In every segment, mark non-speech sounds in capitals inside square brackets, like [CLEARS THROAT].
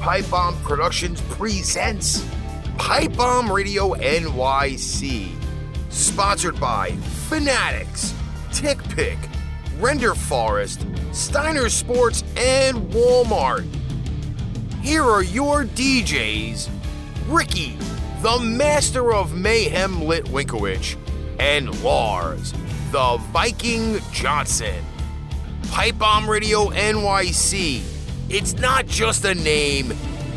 Pipe Bomb Productions presents Pipe Bomb Radio NYC. Sponsored by Fanatics, Tick Pick, RenderForest, Steiner Sports, and Walmart. Here are your DJs Ricky, the master of mayhem Lit Litwinkowicz, and Lars, the Viking Johnson. Pipe Bomb Radio NYC. It's not just a name,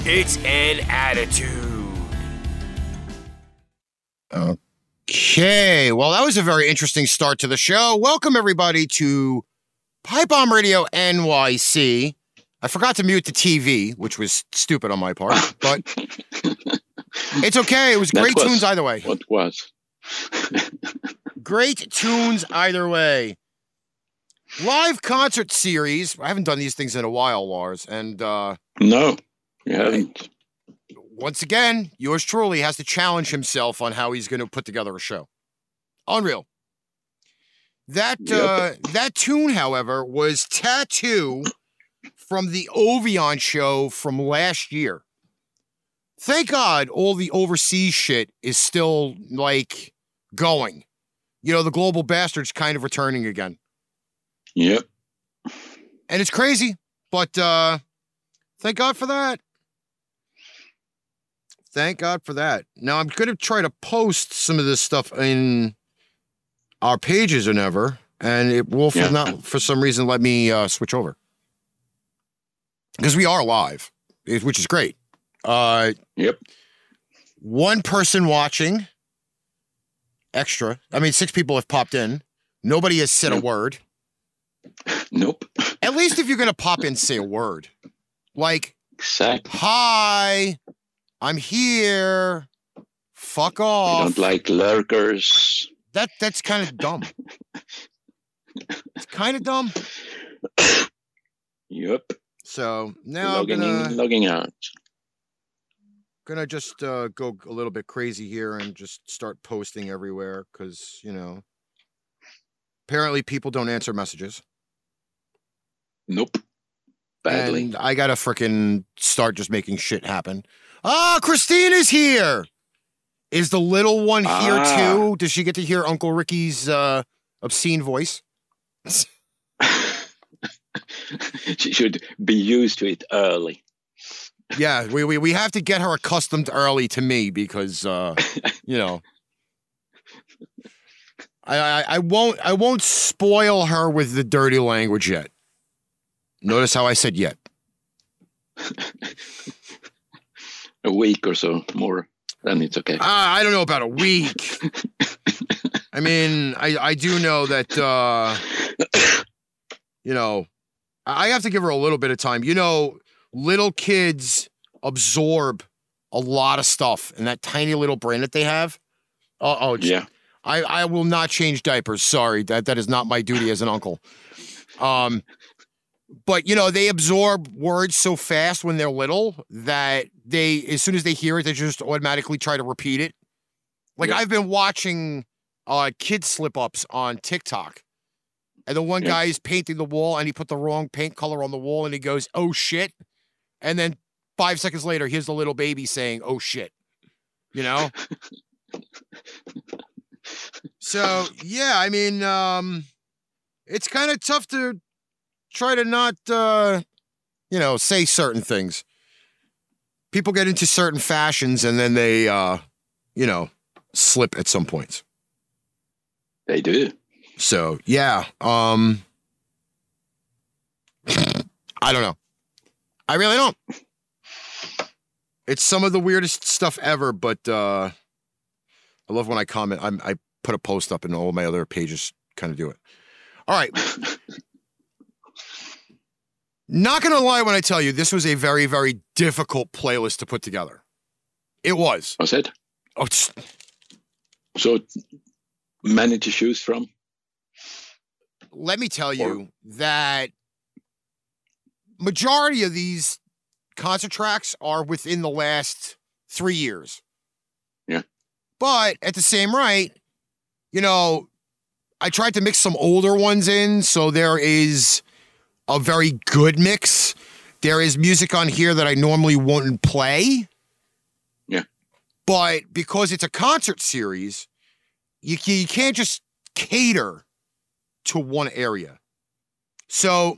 it's an attitude. Okay, well, that was a very interesting start to the show. Welcome, everybody, to Pipe Bomb Radio NYC. I forgot to mute the TV, which was stupid on my part, [LAUGHS] but it's okay. It was That great was- tunes either way. What was? [LAUGHS] Great tunes either way. Live concert series. I haven't done these things in a while, Lars. And uh, No, you haven't. once again, yours truly has to challenge himself on how he's going to put together a show. Unreal. That Yep. uh, that tune, however, was Tattoo from the Ovion show from last year. Thank God all the overseas shit is still like going. You know, the global bastards kind of returning again. Yep. And it's crazy, but uh thank God for that. Thank God for that. Now I'm gonna try to post some of this stuff in our pages or never, and it will for Yeah. not for some reason let me uh switch over. Because we are live, eh, which is great. Uh Yep. one person watching extra. I mean, six people have popped in. Nobody has said a word. Nope. At least if you're gonna pop in, say a word. Like, Exactly. hi, I'm here. Fuck I off. don't like lurkers. that that's kind of dumb. It's kind of dumb. Yep. So now I'm gonna in, logging out. gonna just uh, go a little bit crazy here and just start posting everywhere because you know apparently people don't answer messages. Nope. Badly. And I gotta frickin' start just making shit happen. Ah, Christine is here. Is the little one here Ah. too? Does she get to hear Uncle Ricky's uh, obscene voice? [LAUGHS] she should be used to it early. Yeah, we, we we have to get her accustomed early to me because uh, [LAUGHS] you know I, I I won't I won't spoil her with the dirty language yet. Notice how I said yet. [LAUGHS] A week or so more, then it's okay. Ah, I don't know about a week. [LAUGHS] I mean, I I do know that uh [COUGHS] you know, I have to give her a little bit of time. You know, little kids absorb a lot of stuff in that tiny little brain that they have. Oh, oh yeah. I, I will not change diapers. Sorry, that that is not my duty as an uncle. Um, but you know they absorb words so fast when they're little that they, as soon as they hear it, they just automatically try to repeat it. Like Yeah. I've been watching uh kid slip ups on TikTok, and the one Yeah. guy is painting the wall and he put the wrong paint color on the wall and he goes, "Oh shit," and then five seconds later, here's the little baby saying, "Oh shit," you know. [LAUGHS] So yeah, I mean, um, it's kind of tough to try to not, uh, you know, say certain things. People get into certain fashions and then they, uh, you know, slip at some points. They do. So yeah, um, I don't know. I really don't. It's some of the weirdest stuff ever, but uh, I love when I comment. I'm, I put a post up and all my other pages kind of do it. All right. [LAUGHS] Not gonna lie when I tell you this was a very, very difficult playlist to put together. It was. Was it? Oh, it's, So many to choose from. let me tell you that majority of these concert tracks are within the last three years. Yeah. But at the same right, you know, I tried to mix some older ones in, so there is a very good mix. There is music on here that I normally wouldn't play. Yeah. But because it's a concert series, you, you can't just cater to one area. So,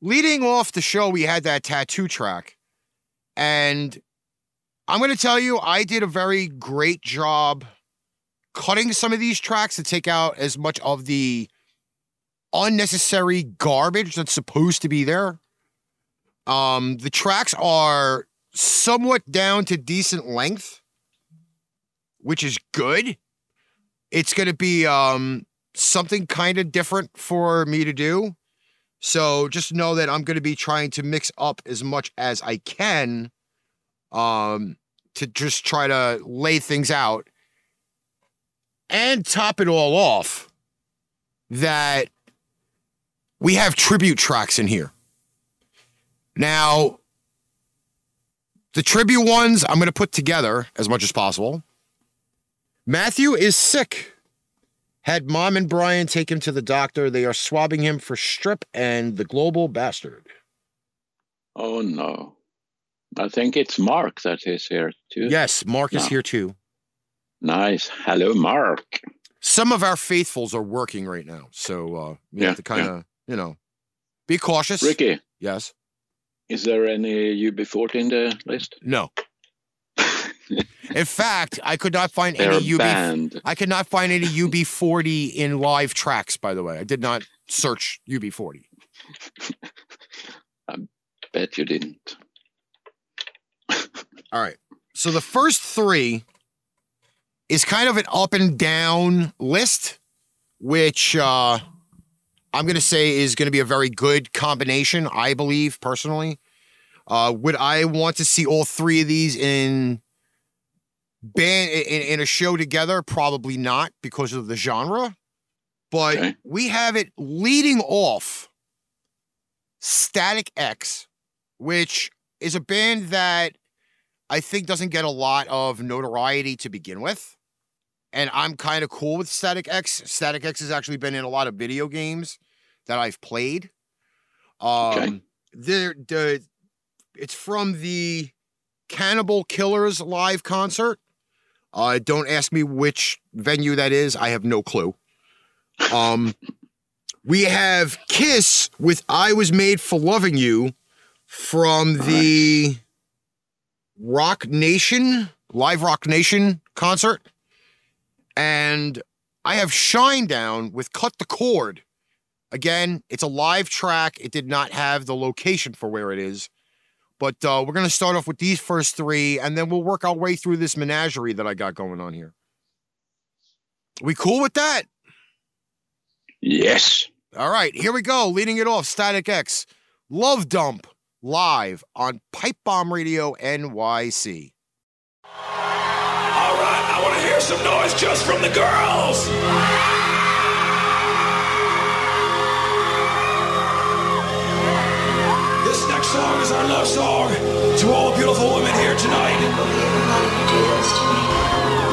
leading off the show, we had that tattoo track. And I'm going to tell you, I did a very great job cutting some of these tracks to take out as much of the unnecessary garbage that's supposed to be there. Um, the tracks are somewhat down to decent length, which is good. It's going to be um, something kind of different for me to do. So just know that I'm going to be trying to mix up as much as I can um, to just try to lay things out and top it all off that we have tribute tracks in here. Now, the tribute ones I'm going to put together as much as possible. Matthew is sick. Had mom and Brian take him to the doctor. They are swabbing him for strep and the global bastard. Oh no. I think it's Mark that is here too. Yes, Mark is here too. Nice. Hello, Mark. Some of our faithfuls are working right now. So uh, we Yeah, have to kind of, you know, be cautious. Ricky, Yes. is there any UB40 in the list? No. In fact, I could not find They're any UB. banned. I could not find any UB40 in live tracks. By the way, I did not search UB40. I Bet you didn't. All right. So the first three is kind of an up and down list, which uh, I'm going to say is going to be a very good combination, I believe, personally. Uh, would I want to see all three of these in band in, in a show together? Probably not because of the genre. But Okay. we have it leading off Static X, which is a band that I think doesn't get a lot of notoriety to begin with. And I'm kind of cool with Static X. Static X has actually been in a lot of video games that I've played. Um Okay. the the it's from the Cannibal Killers live concert. Uh don't ask me which venue that is. I have no clue. Um [LAUGHS] we have Kiss with I Was Made for Loving You from the Rock Nation, Live Rock Nation concert. And I have Shinedown with Cut the Cord. Again, it's a live track. It did not have the location for where it is. But uh, we're going to start off with these first three, and then we'll work our way through this menagerie that I got going on here. We cool with that? Yes. All right, here we go. Leading it off, Static X, Love Dump, live on Pipe Bomb Radio NYC. Some noise just from the girls. This next song is our love song to all the beautiful women here tonight.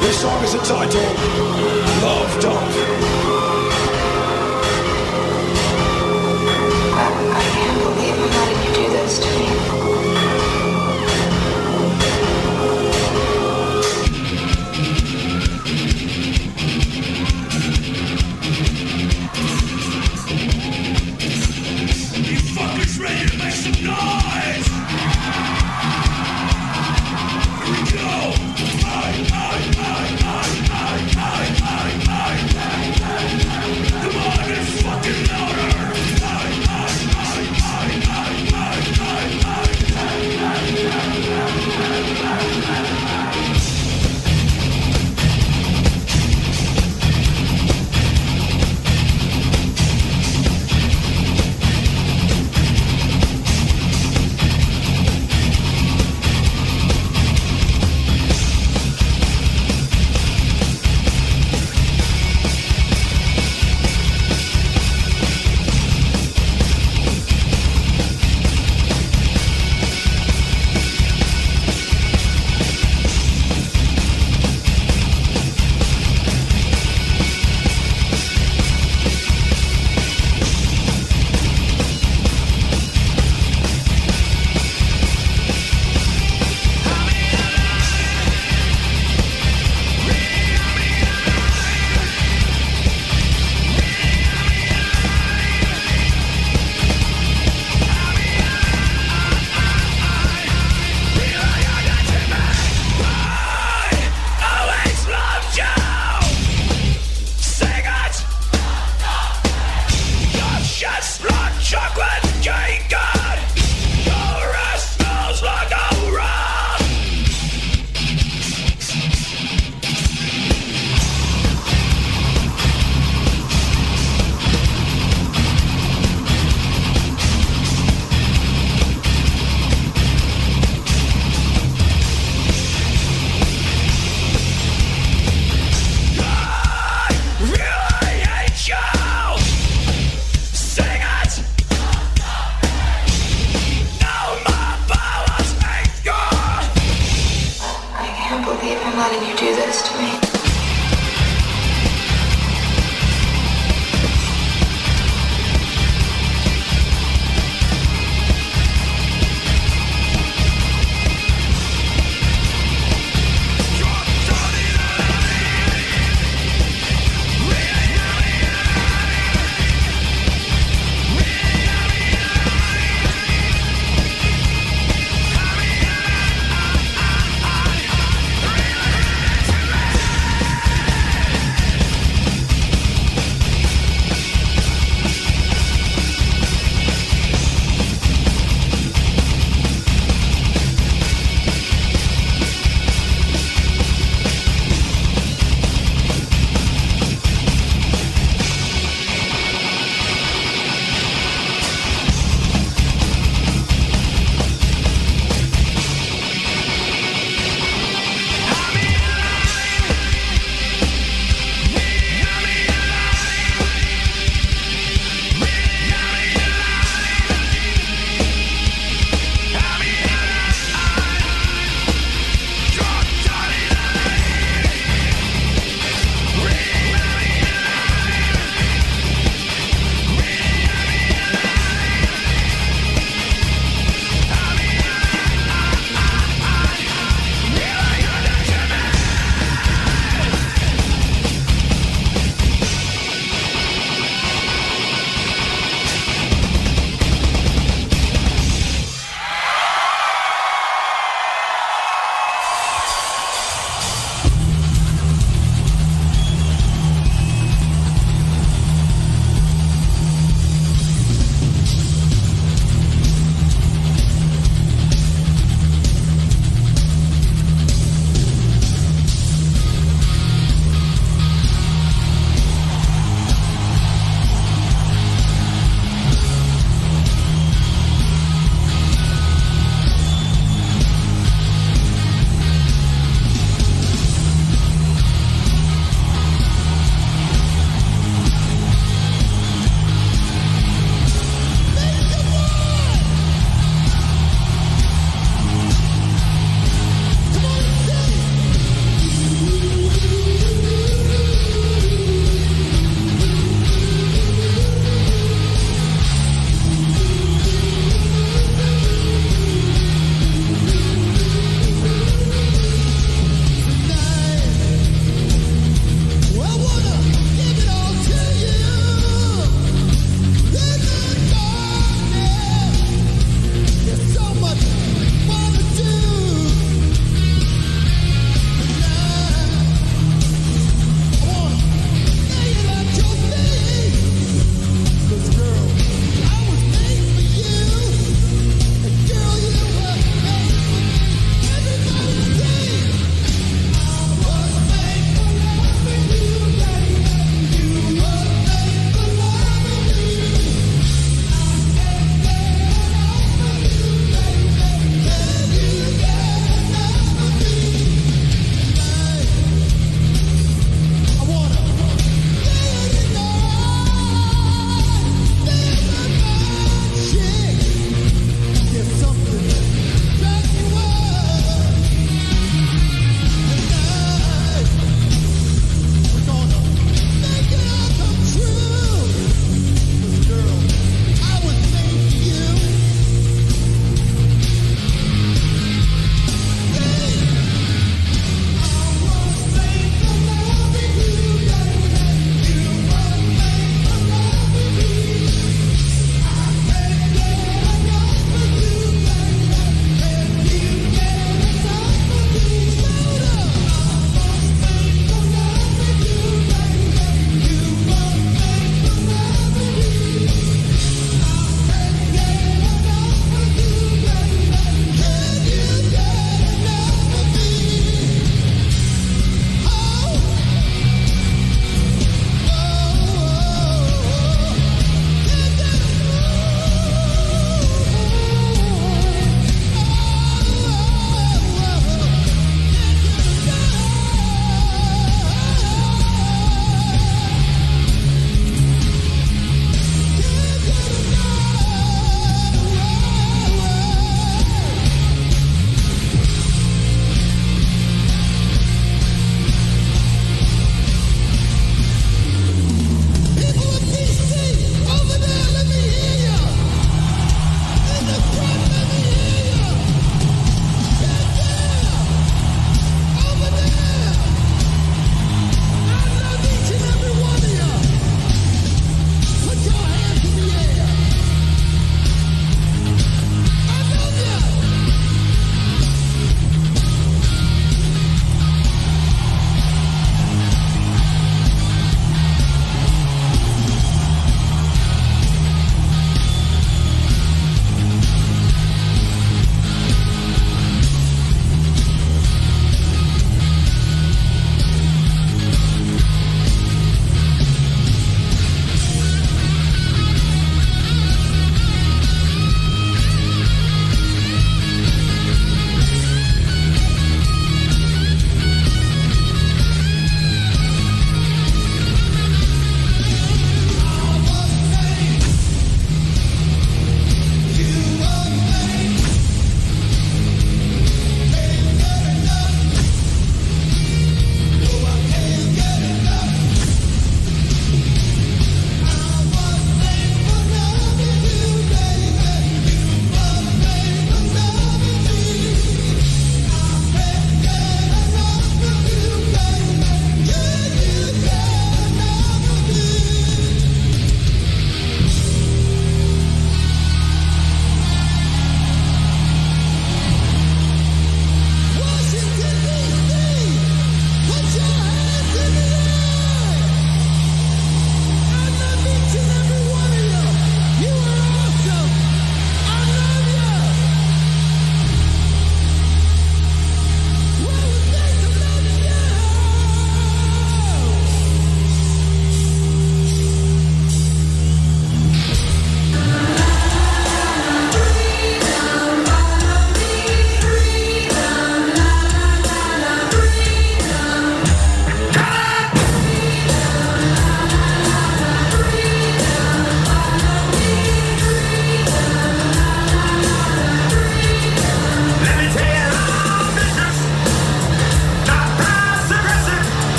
This song is entitled Love Dump. I'm sorry.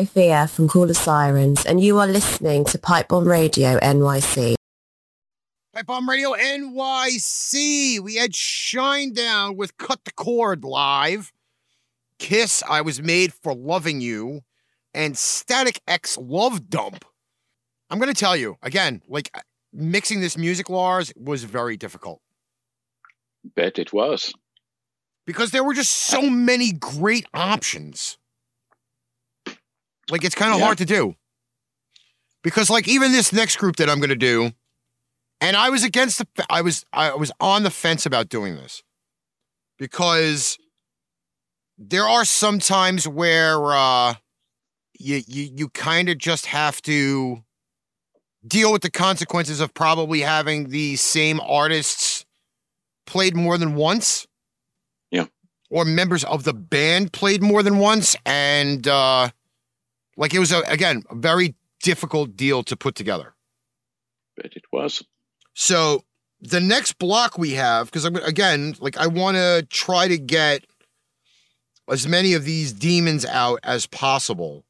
Sophia from Call of Sirens, and you are listening to Pipe Bomb Radio NYC. Pipe Bomb Radio NYC. We had Shinedown with Cut the Cord live. Kiss, I Was Made for Loving You. And Static X Love Dump. I'm going to tell you, again, like uh, mixing this music, Lars, was very difficult Bet it was. because there were just so many great options. Like it's kind of Yeah. hard to do. Because like even this next group that I'm going to do and I was against the I was I was on the fence about doing this. Because there are some times where uh you you you kind of just have to deal with the consequences of probably having the same artists played more than once Yeah. or members of the band played more than once and uh like it was a, again a very difficult deal to put together But it was. so the next block we have because i'm again like i want to try to get as many of these demons out as possible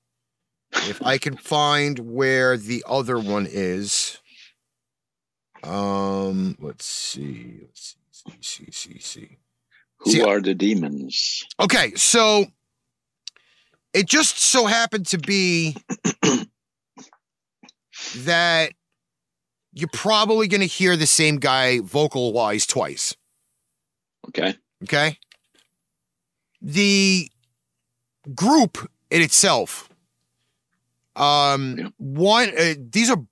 if i can find where the other one is um let's see let's see see see see see Who See, are the demons? Okay, so it just so happened to be [CLEARS THROAT] that you're probably going to hear the same guy vocal wise twice. Okay. Okay. The group in itself, um, Yeah. one, uh, these are,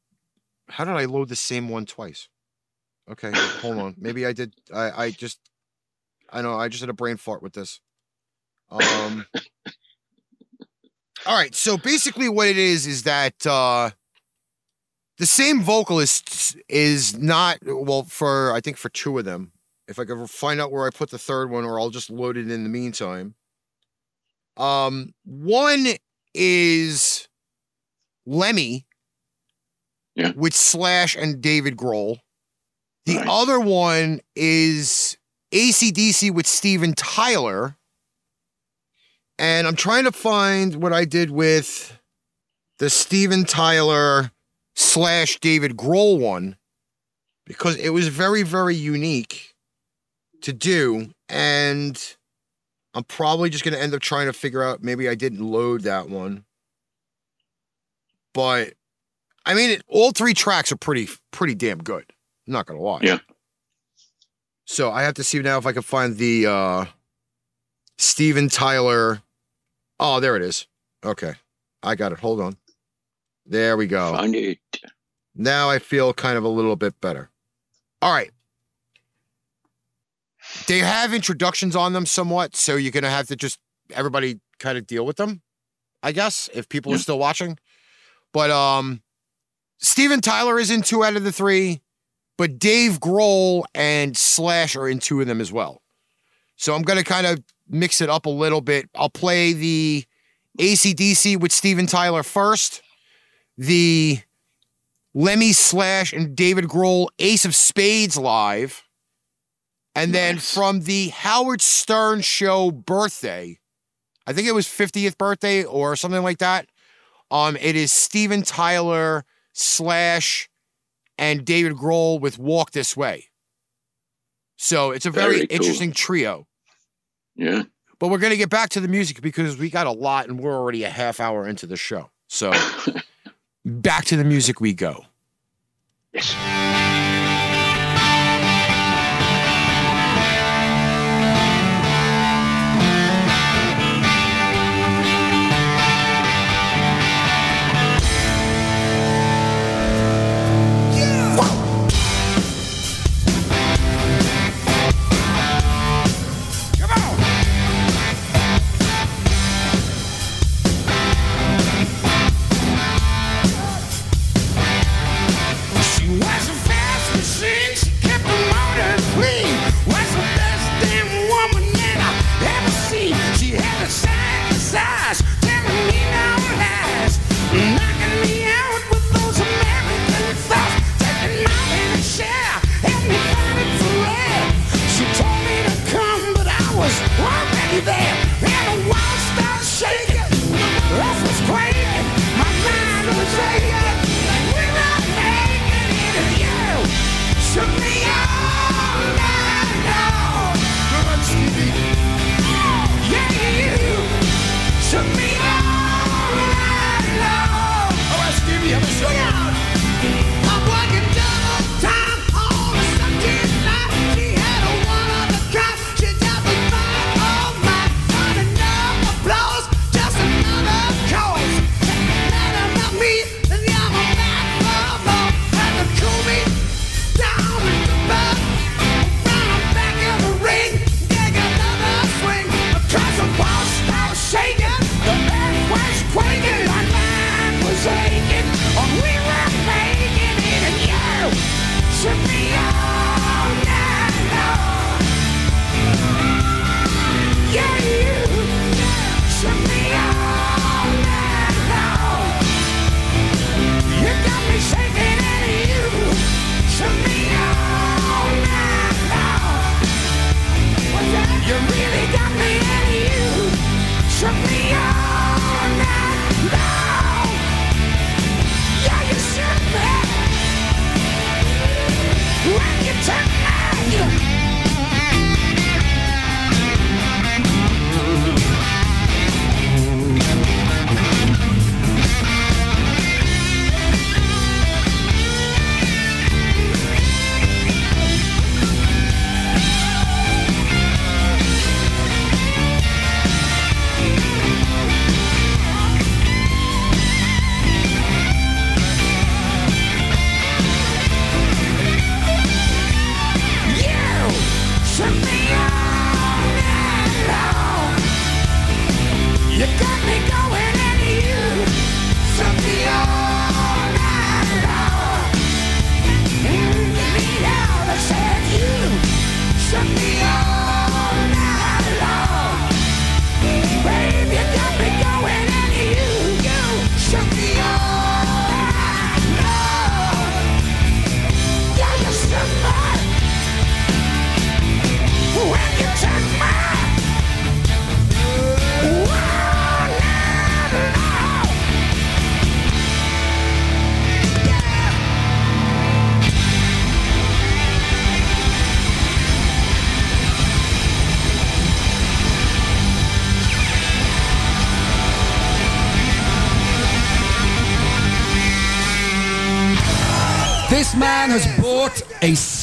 how did I load the same one twice? Okay, hold on. Maybe I did. I, I just, I know, I just had a brain fart with this. Um, [LAUGHS] all right. So basically, what it is is that, uh, the same vocalist is not well for I think for two of them. If I could find out where I put the third one, or I'll just load it in the meantime. Um, one is Lemmy, Yeah. with Slash and David Grohl. The Right. other one is ACDC with Steven Tyler. And I'm trying to find what I did with the Steven Tyler slash David Grohl one because it was very, very unique to do. And I'm probably just going to end up trying to figure out maybe I didn't load that one. But I mean, it, all three tracks are pretty, pretty damn good. I'm not going to lie. Yeah. So I have to see now if I can find the uh Steven Tyler. Oh, there it is. Okay. I got it. Hold on. There we go. Found it. Now I feel kind of a little bit better. All right. They have introductions on them somewhat, so you're gonna have to just everybody kind of deal with them, I guess, if people are still watching. But um Steven Tyler is in two out of the three, but Dave Grohl and Slash are in two of them as well. So I'm gonna kind of mix it up a little bit. I'll play the ACDC with Steven Tyler first, the Lemmy Slash and David Grohl Ace of Spades live. And then Nice. from the Howard Stern show birthday, I think it was 50th birthday or something like that. Um, it is Steven Tyler slash and David Grohl with Walk This Way. So it's a very, Very cool. interesting trio. Yeah. But we're gonna get back to the music because we got a lot and we're already a half hour into the show. So [LAUGHS] back to the music we go. Yes.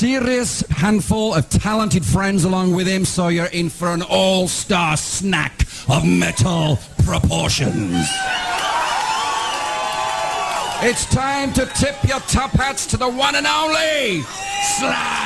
serious handful of talented friends along with him, so you're in for an all-star snack of metal proportions. It's time to tip your top hats to the one and only Slash.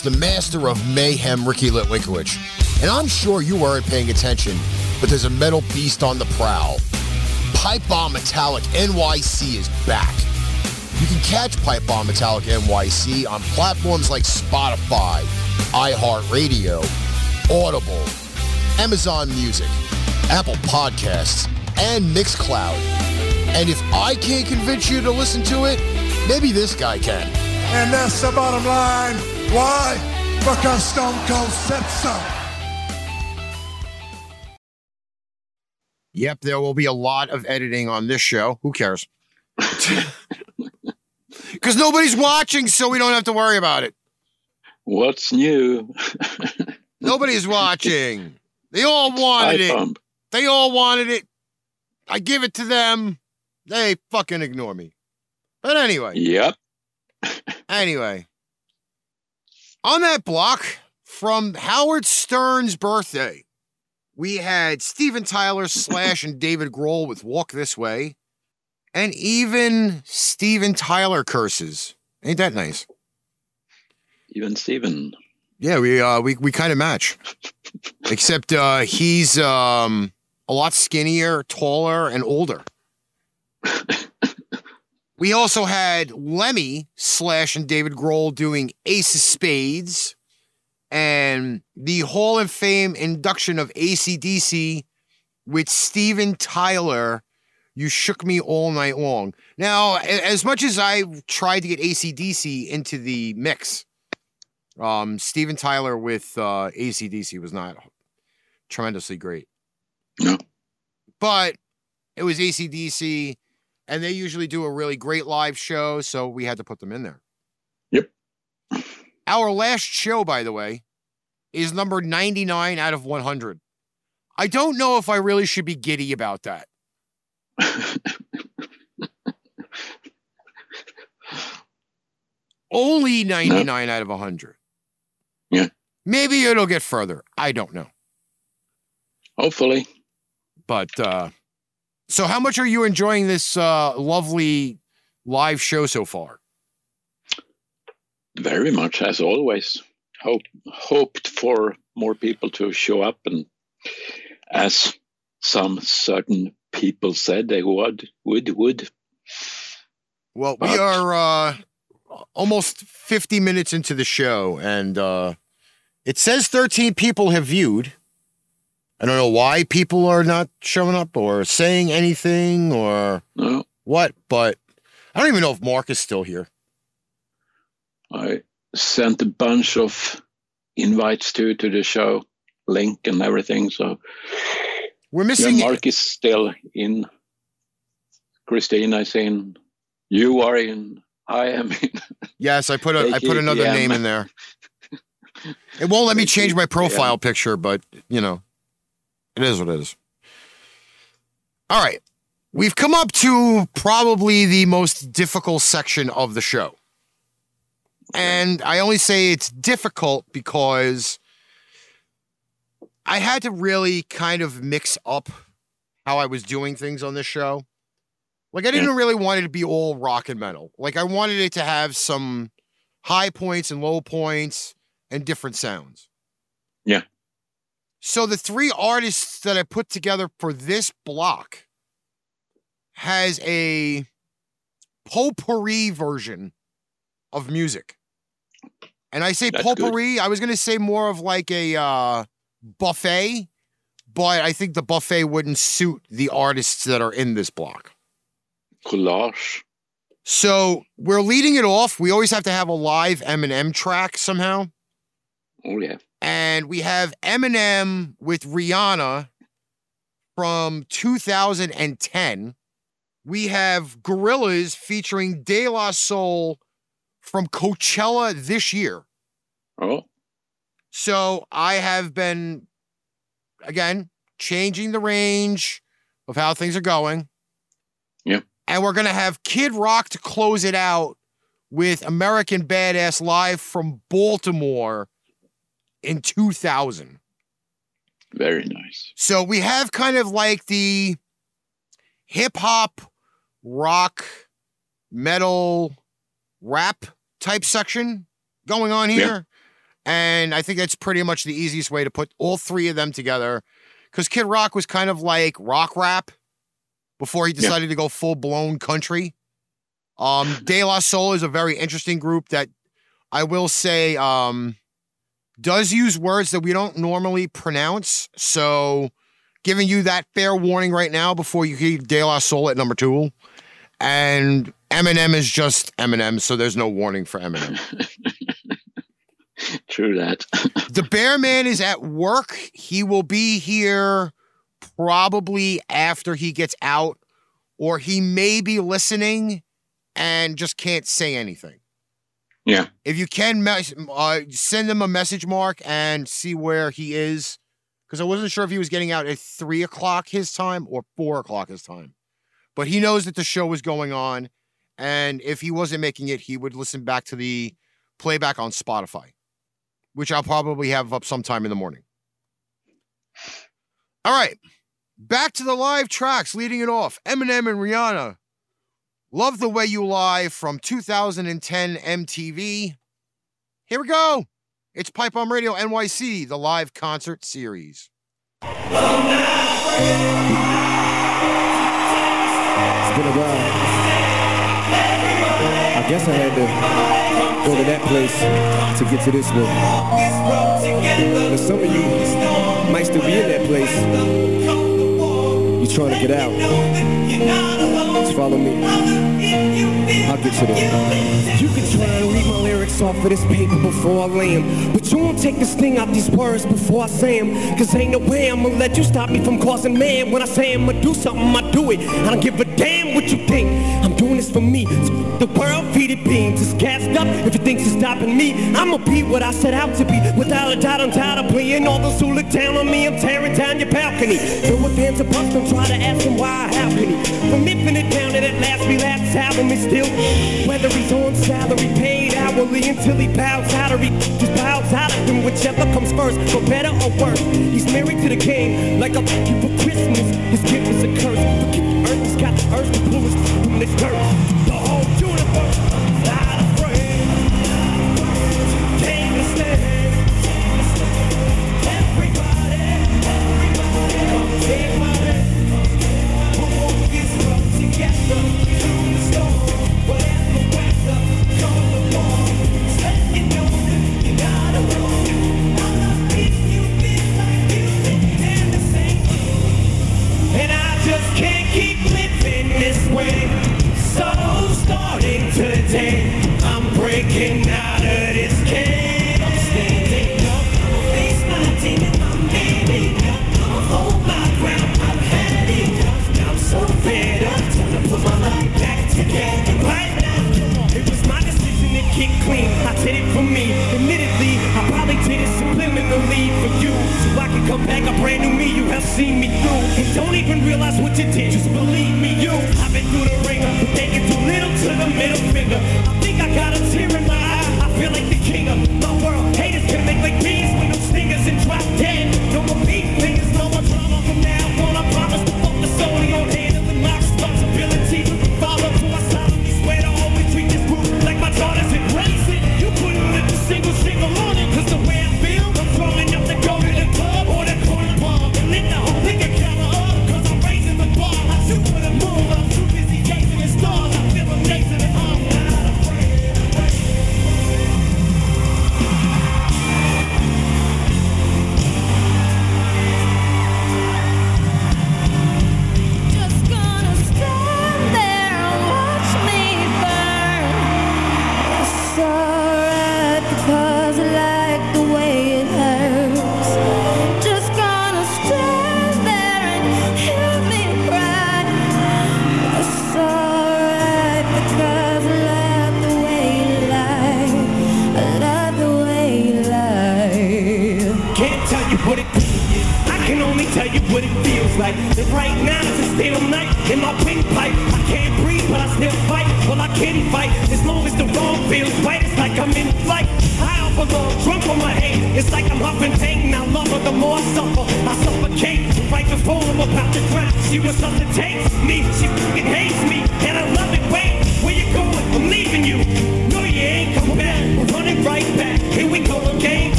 It's the master of mayhem, Ricky Litwinkowicz. And I'm sure you weren't paying attention, but there's a metal beast on the prowl. Pipe Bomb Metallic NYC is back. You can catch Pipe Bomb Metallic NYC on platforms like Spotify, iHeartRadio, Audible, Amazon Music, Apple Podcasts, and Mixcloud. And if I can't convince you to listen to it, maybe this guy can. And that's the bottom line. Why? Because Stone Cold said so. Yep, there will be a lot of editing on this show. Who cares? [LAUGHS] Because nobody's watching, so we don't have to worry about it. What's new? [LAUGHS] Nobody's watching. They all wanted it. They all wanted it. I give it to them. They fucking ignore me. But anyway, Yep. anyway. On that block from Howard Stern's birthday, we had Steven Tyler, Slash, and David Grohl with Walk This Way, and even Steven Tyler curses. Ain't that nice? Even Steven. Yeah, we uh we we kind of match. [LAUGHS] Except uh he's um a lot skinnier, taller, and older. [LAUGHS] we also had Lemmy Slash and David Grohl doing Ace of Spades and the Hall of Fame induction of ACDC with Steven Tyler. You shook me all night long. Now, as much as I tried to get ACDC into the mix, um, Steven Tyler with uh, ACDC was not tremendously great. No. But it was ACDC, and they usually do a really great live show, so we had to put them in there. Yep. Our last show, by the way, is number 99 out of 100. I don't know if I really should be giddy about that. [LAUGHS] Only 99 out of 100. Yeah. Maybe it'll get further. I don't know. Hopefully. But uh so how much are you enjoying this uh lovely live show so far? Very much as always. Hope hoped for more people to show up and as some certain people said they would would would. Well, we are uh almost 50 minutes into the show and uh it says 13 people have viewed. I don't know why people are not showing up or saying anything or No. what, but I don't even know if Mark is still here. I sent a bunch of invites to to the show, link and everything. So We're yeah, missing Mark is still in. Christine is in. You are in. I am [LAUGHS] in. Yes, I put a I put another name in there. It won't let me change my profile picture, but you know, it is what it is. All right. We've come up to probably the most difficult section of the show. And I only say it's difficult because I had to really kind of mix up how I was doing things on this show. Like I didn't really want it to be all rock and metal. Like I wanted it to have some high points and low points and different sounds. Yeah. So the three artists that I put together for this block has a potpourri version of music. And I say That's good. I was going to say more of like a uh, buffet, but I think the buffet wouldn't suit the artists that are in this block. Collage. So we're leading it off. We always have to have a live Eminem track somehow. Oh yeah. And we have Eminem with Rihanna from 2010. We have Gorillaz featuring De La Soul from Coachella this year. Oh. So I have been, again, changing the range of how things are going. Yep. And we're going to have Kid Rock to close it out with American Badass live from Baltimore in 2000. Very nice. So we have kind of like the hip hop, rock, metal, rap type section going on here. And I think that's pretty much the easiest way to put all three of them together. Because Kid Rock was kind of like rock rap before he Yeah. decided to go full blown country. Um, De La Soul is a very interesting group that I will say um, does use words that we don't normally pronounce. So, giving you that fair warning right now before you hear De La Soul at number two. And Eminem is just Eminem, so there's no warning for Eminem. [LAUGHS] True that. [LAUGHS] the Bear Man is at work. He will be here probably after he gets out, or he may be listening and just can't say anything. Yeah. If you can, mes- uh, send him a message mark and see where he is, because I wasn't sure if he was getting out at three o'clock his time or four o'clock his time. But he knows that the show was going on, and if he wasn't making it, he would listen back to the playback on Spotify, which I'll probably have up sometime in the morning. All right, back to the live tracks, leading it off. Eminem and Rihanna. Love the Way You Lie from 2010 MTV. Here we go. It's Pipe Bomb Radio NYC, the live concert series. It's been a while. I guess I had to go to that place to get to this one. Now some of you might still be in that place. You're trying to get out. Just follow me. I'll get you there. You can try and read my lyrics off of this paper before I 'em, But you won't take this thing out these words before I say 'em. Cause ain't no way I'ma let you stop me from causing man. When I say I'ma do something, I do it. I don't give a damn what you think. I'm doing this for me. The world it beans. It's gassed up if it thinks it's stopping me. I'ma be what I set out to be. Without a doubt, I'm tired of playing all those who look down on me. I'm tearing down your balcony. So if fans are bust, don't try to ask him why I have any. From infinite down to that last relapse album is still. Whether he's on salary, paid hourly until he bows out or he just bows out of him, whichever comes first, for better or worse. He's married to the game, like a you for Christmas. His gift is a curse. But keep the earth, he's got the earth to pull us from this dirt. Clean. I did it for me. Admittedly, I probably did it subliminally for you. So I can come back a brand new me. You have seen me through. And don't even realize what you did. Just believe me, you. I've been through the ringer, but they get too little to the middle finger. I think I got a tear in my eye. I feel like the king of my world. Haters can make like bees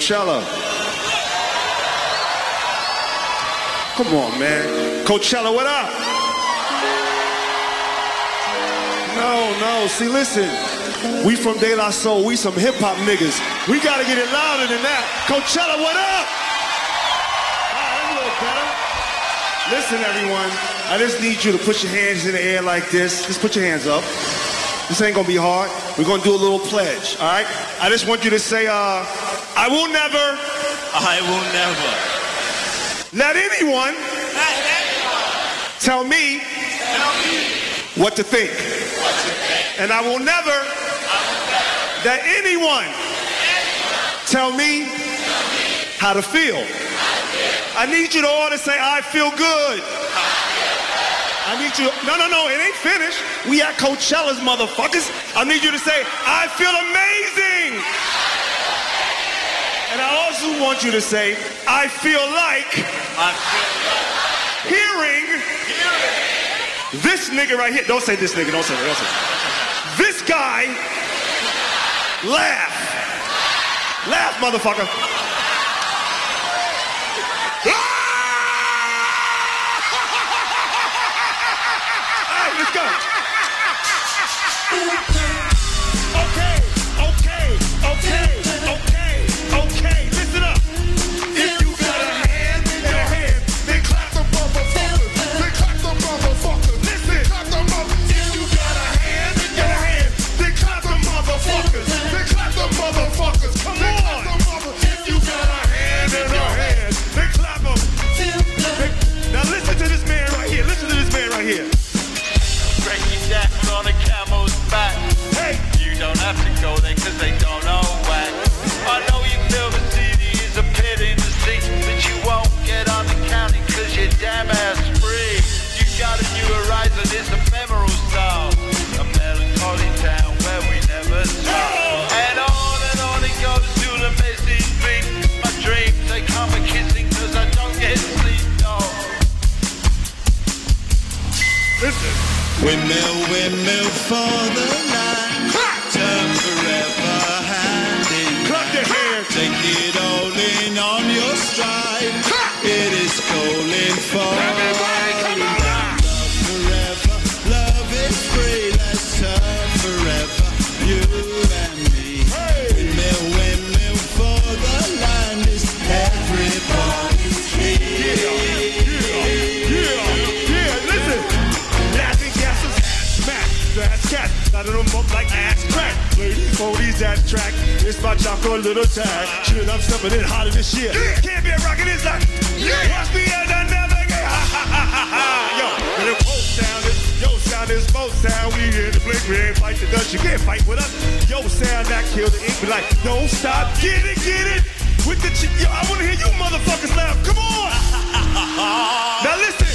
Coachella. Come on, man. Coachella, what up? No, no. See, listen. We from De La Soul. We some hip hop niggas. We gotta get it louder than that. Coachella, what up? Listen, everyone. I just need you to put your hands in the air like this. Just put your hands up. This ain't gonna be hard. We're gonna do a little pledge, all right? I just want you to say, uh, I will never. I will never. Let anyone. Let anyone Tell me. Tell me What to think. And I will never. Let anyone. anyone Tell me. tell me How to feel. I need you to all to say, I feel good. I need you. No, no, no. It ain't finished. We at Coachella's, motherfuckers. I need you to say, I feel amazing. And I also want you to say, I feel like. I feel like. Hearing. This nigga right here. Don't say this nigga. Don't say that. Don't say. This guy. Laugh. Laugh, motherfucker. Ah! [LAUGHS] All right, let's go. Windmill, windmill for the track. It's my Jocko little tag. Shit, I'm stepping in hotter this shit. Can't be a rocket, it's like, watch me as I navigate. Ha ha ha ha ha. Yo, when it both sound is, yo sound is both sound. We in the blink, we ain't fight the Dutch. You can't fight with us. Yo sound that kill the ink. Be like, don't stop, get it, get it. With the ch- yo, I wanna hear you motherfuckers laugh. Come on. [LAUGHS] now listen.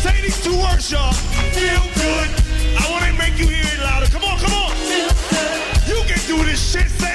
Say these two words, y'all. Feel good. I want to make you hear it louder. Come on, come on. Shit.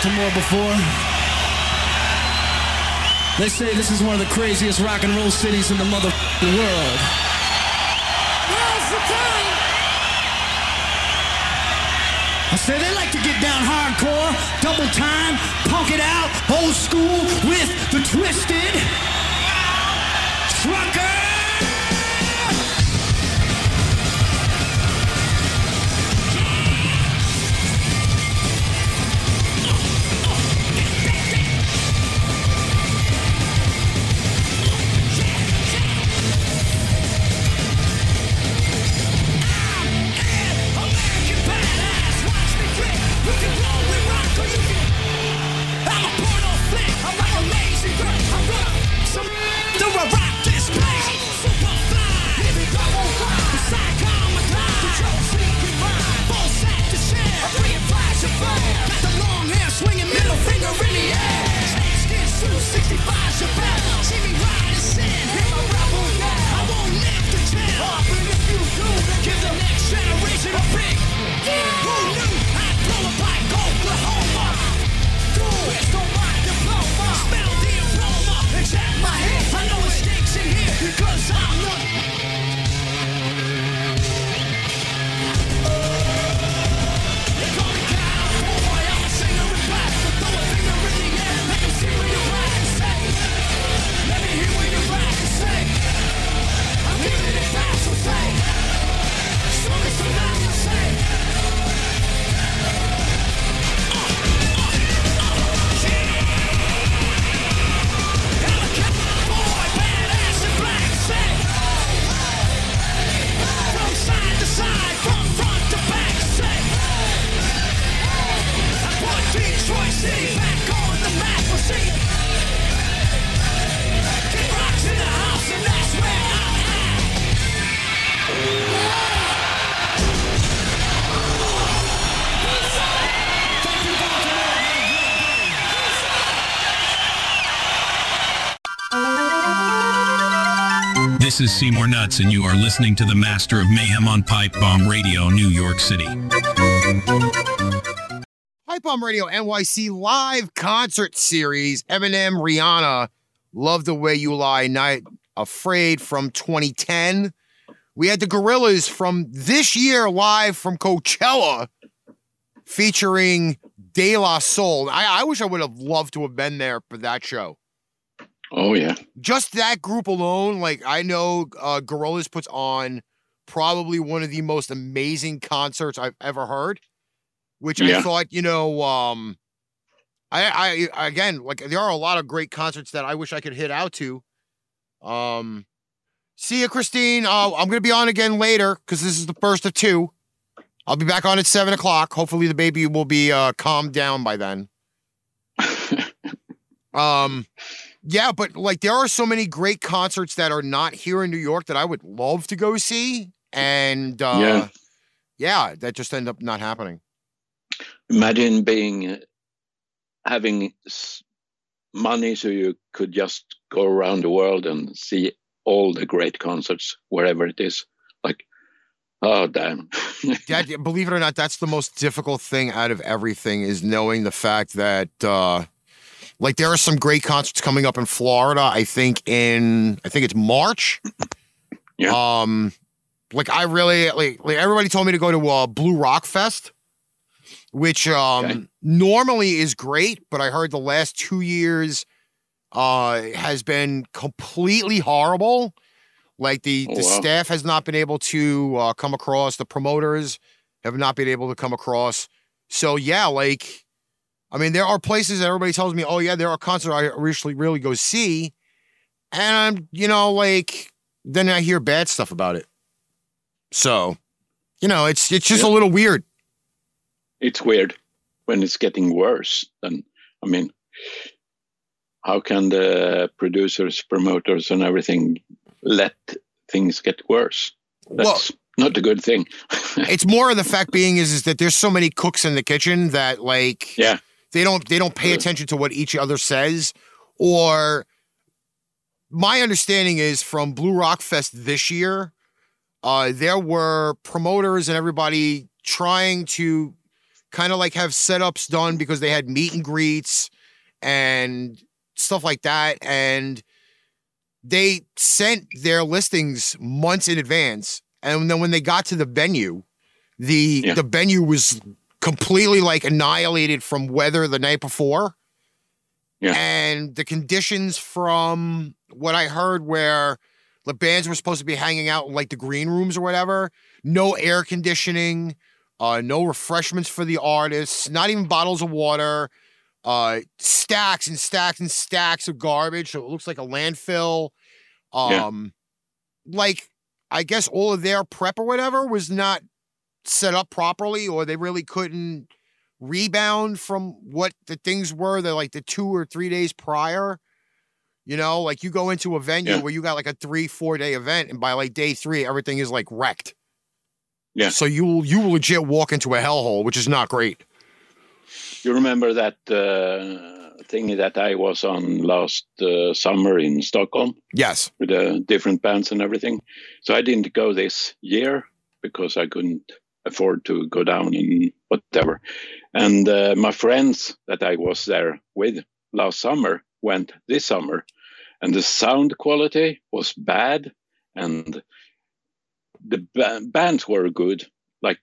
Baltimore before. They say this is one of the craziest rock and roll cities in the mother world. Now's the time. I say they like to get down hardcore, double time, punk it out, old school with the twisted This is Seymour Nuts, and you are listening to the Master of Mayhem on Pipe Bomb Radio, New York City. Pipe Bomb Radio NYC live concert series. Eminem, Rihanna, Love the Way You Lie, Night Afraid from 2010. We had the Gorillaz from this year live from Coachella featuring De La Soul. I, I wish I would have loved to have been there for that show. Oh yeah. Just that group alone, like I know uh Gorillaz puts on probably one of the most amazing concerts I've ever heard. Which I thought, you know, um I I again like there are a lot of great concerts that I wish I could hit out to. Um see you, Christine. Uh, I'm gonna be on again later because this is the first of two. I'll be back on at seven o'clock. Hopefully the baby will be uh calmed down by then. [LAUGHS] um yeah, but like there are so many great concerts that are not here in New York that I would love to go see. And uh Yeah. yeah, that just end up not happening. Imagine being uh, having money so you could just go around the world and see all the great concerts wherever it is. Like, oh damn. [LAUGHS] That, believe it or not, that's the most difficult thing out of everything is knowing the fact that uh like there are some great concerts coming up in Florida. I think in I think it's March. Yeah. Um, like I really like, like everybody told me to go to uh, Blue Rock Fest, which um Okay. normally is great, but I heard the last two years uh has been completely horrible. Like the Oh, the wow. staff has not been able to uh, come across, the promoters have not been able to come across. So yeah, like I mean, there are places that everybody tells me, oh yeah, there are concerts I really really go see, and I'm you know like then I hear bad stuff about it. So, you know, it's it's just a little weird. it's weird when it's getting worse. Then I mean, how can the producers, promoters, and everything let things get worse? That's not a good thing. [LAUGHS] It's more of the fact being is is that there's so many cooks in the kitchen that like yeah, they don't they don't pay attention to what each other says. Or my understanding is from Blue Rock Fest this year uh there were promoters and everybody trying to kind of like have setups done because they had meet and greets and stuff like that. And they sent their listings months in advance. And then when they got to the venue the Yeah. the venue was completely like annihilated from weather the night before Yeah. and the conditions from what i heard where the bands were supposed to be hanging out in like the green rooms or whatever no air conditioning uh no refreshments for the artists not even bottles of water uh stacks and stacks and stacks of garbage so it looks like a landfill Yeah. um like i guess all of their prep or whatever was not set up properly or they really couldn't rebound from what the things were that like the two or three days prior you know like you go into a venue Yeah. where you got like a three four day event and by like day three everything is like wrecked Yeah. so you will you will legit walk into a hellhole which is not great you remember that uh, thing that I was on last uh, summer in Stockholm yes with the different bands and everything. So I didn't go this year because I couldn't afford to go down and whatever. And uh, my friends that I was there with last summer went this summer, and the sound quality was bad, and the ba- bands were good, like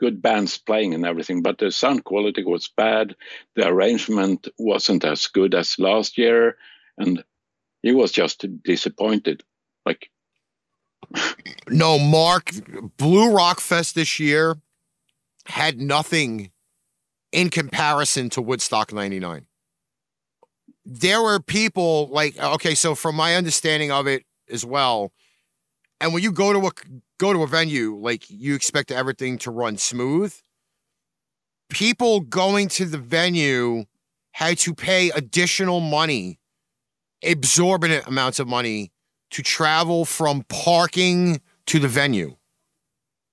good bands playing and everything, but the sound quality was bad. The arrangement wasn't as good as last year, and he was just disappointed. Like, No, Mark, Blue Rock Fest this year had nothing in comparison to Woodstock 99. There were people like, okay, so from my understanding of it as well, and when you go to a go to a venue, like you expect everything to run smooth. People going to the venue had to pay additional money, exorbitant amounts of money to travel from parking to the venue.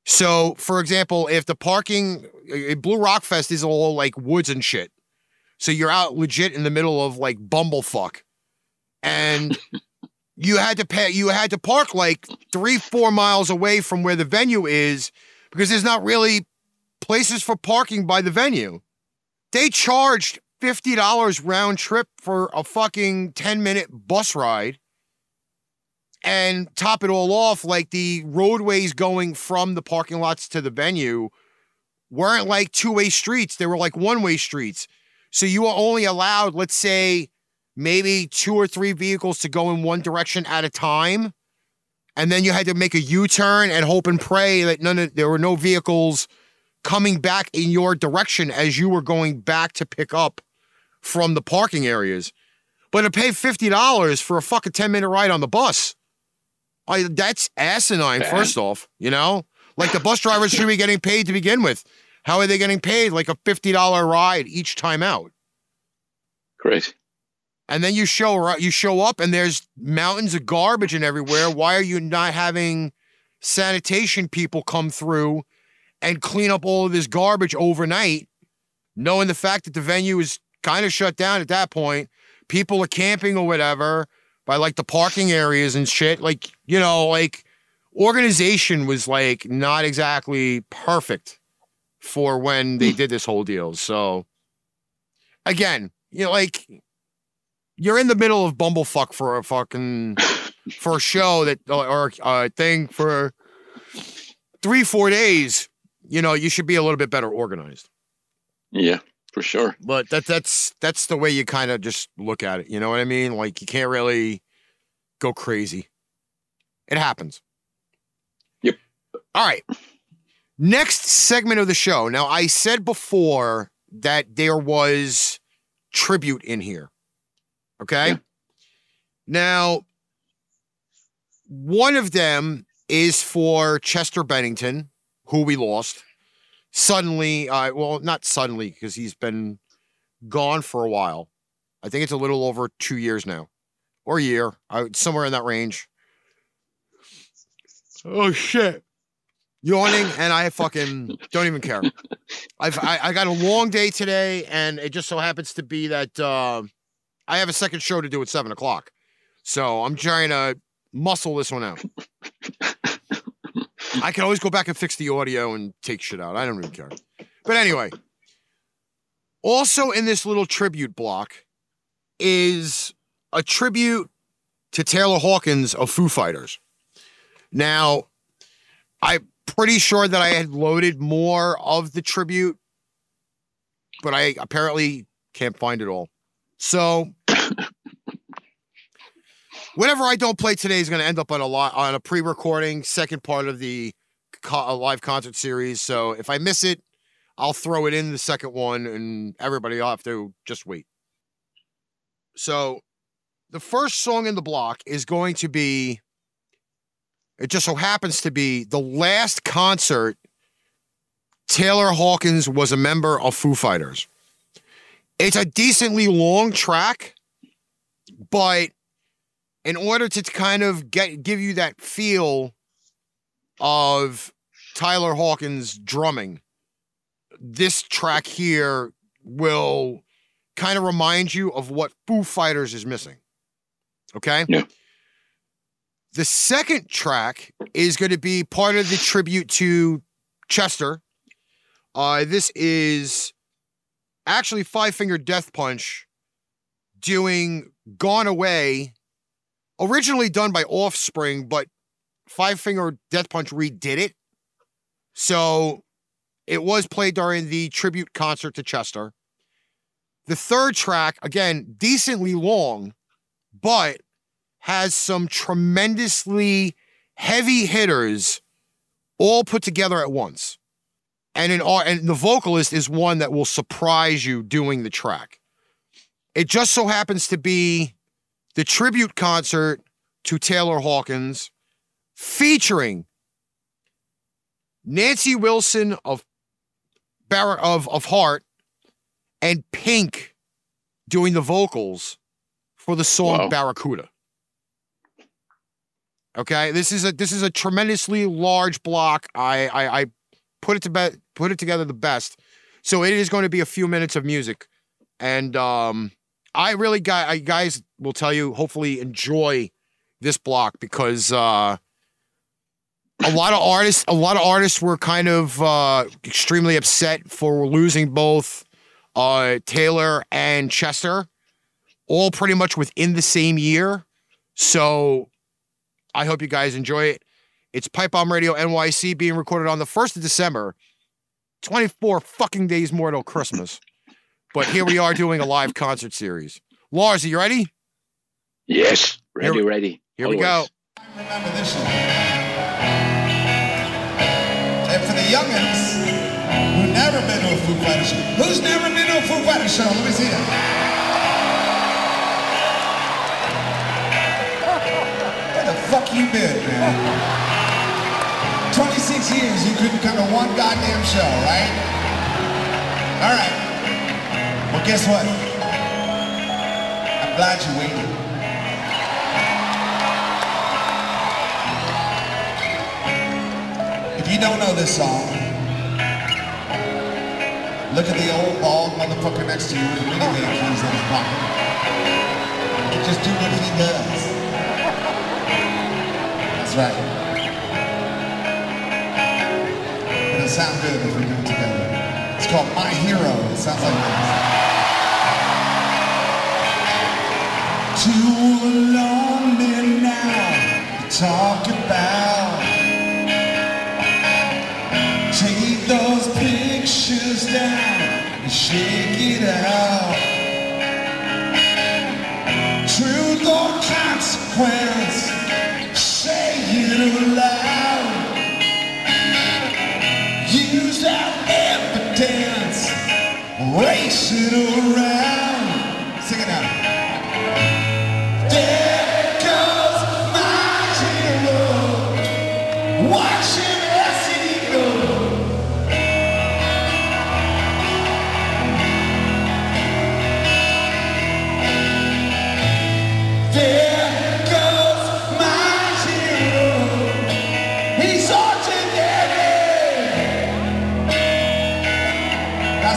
So, for example, if the parking uh, Blue Rock Fest is all like woods and shit, so you're out legit in the middle of like bumblefuck, and [LAUGHS] you had to pay. You had to park like three, four miles away from where the venue is because there's not really places for parking by the venue. They charged fifty dollars round trip for a fucking ten minute bus ride and top it all off, like the roadways going from the parking lots to the venue weren't like two way streets, they were like one way streets. So you were only allowed, let's say, maybe two or three vehicles to go in one direction at a time. And then you had to make a U turn and hope and pray that none of there were no vehicles coming back in your direction as you were going back to pick up from the parking areas. But to pay $50 for a fucking 10 minute ride on the bus, I, that's asinine, Bad. first off, you know? Like the bus drivers should be getting paid to begin with. How are they getting paid? Like a $50 ride each time out. crazy. And then you show you show up and there's mountains of garbage and everywhere. Why are you not having sanitation people come through and clean up all of this garbage overnight, knowing the fact that the venue is kind of shut down at that point? People are camping or whatever by like the parking areas and shit. Like, you know, like organization was like not exactly perfect for when they hmm. did this whole deal. So again, you know, like you're in the middle of bumblefuck for a fucking [LAUGHS] for a show that uh, or a thing for three four days, you know, you should be a little bit better organized. Yeah, for sure. But that that's that's the way you kind of just look at it. You know what I mean? Like you can't really go crazy. It happens. Yep. All right. Next segment of the show. Now I said before that there was tribute in here. Okay. Now, one of them is for Chester Bennington, who we lost suddenly. Uh, well, not suddenly because he's been gone for a while. I think it's a little over two years now, or a year, uh, somewhere in that range. Oh shit! Yawning, and I fucking don't even care. I've I, I got a long day today, and it just so happens to be that uh, I have a second show to do at seven o'clock. So I'm trying to muscle this one out. I can always go back and fix the audio and take shit out. I don't even care. But anyway, also in this little tribute block is a tribute to Taylor Hawkins of Foo Fighters. Now, I'm pretty sure that I had loaded more of the tribute, but I apparently can't find it all. So whatever I don't play today is going to end up on a lot on a pre-recording second part of the co- live concert series. So if I miss it, I'll throw it in the second one, and everybody will have to just wait. So the first song in the block is going to be. It just so happens to be the last concert Taylor Hawkins was a member of Foo Fighters. It's a decently long track, but in order to kind of get give you that feel of Taylor Hawkins drumming, this track here will kind of remind you of what Foo Fighters is missing. Okay? Yeah. The second track is going to be part of the tribute to Chester. Uh, this is actually Five Finger Death Punch doing Gone Away, originally done by Offspring, but Five Finger Death Punch redid it. So it was played during the tribute concert to Chester. The third track, again, decently long, but has some tremendously heavy hitters all put together at once. And an and the vocalist is one that will surprise you doing the track. It just so happens to be the tribute concert to Taylor Hawkins featuring Nancy Wilson of Bar- of of Heart and Pink doing the vocals for the song Wow. Barracuda. Okay, this is a this is a tremendously large block. I I, I put it to be- put it together the best. So it is going to be a few minutes of music, and um, I really got I guys will tell you hopefully enjoy this block because uh, a lot of artists a lot of artists were kind of uh, extremely upset for losing both uh, Taylor and Chester, all pretty much within the same year. So I hope you guys enjoy it. It's Pipe Bomb Radio NYC being recorded on the 1st of December, 24 fucking days more till Christmas. But here we are doing a live concert series. Lars, are you ready? Yes, ready, Here- ready. Here we go. Remember this one. And for the youngins who've never been to a Foo Fighters show, who's never been to a Foo Fighters show? Let me see that. Where the fuck you been, man? 26 years you couldn't come to one goddamn show, right? All right. Well, guess what? I'm glad you waited. If you don't know this song, look at the old bald motherfucker next to you with the minivan keys in his pocket. And just do what he does. That's right. It'll sound good if we do it together. It's called My Hero. It sounds like this. Too lonely now. talk about. Take those pictures down and shake it out. Truth or consequence, say it aloud. Race it around.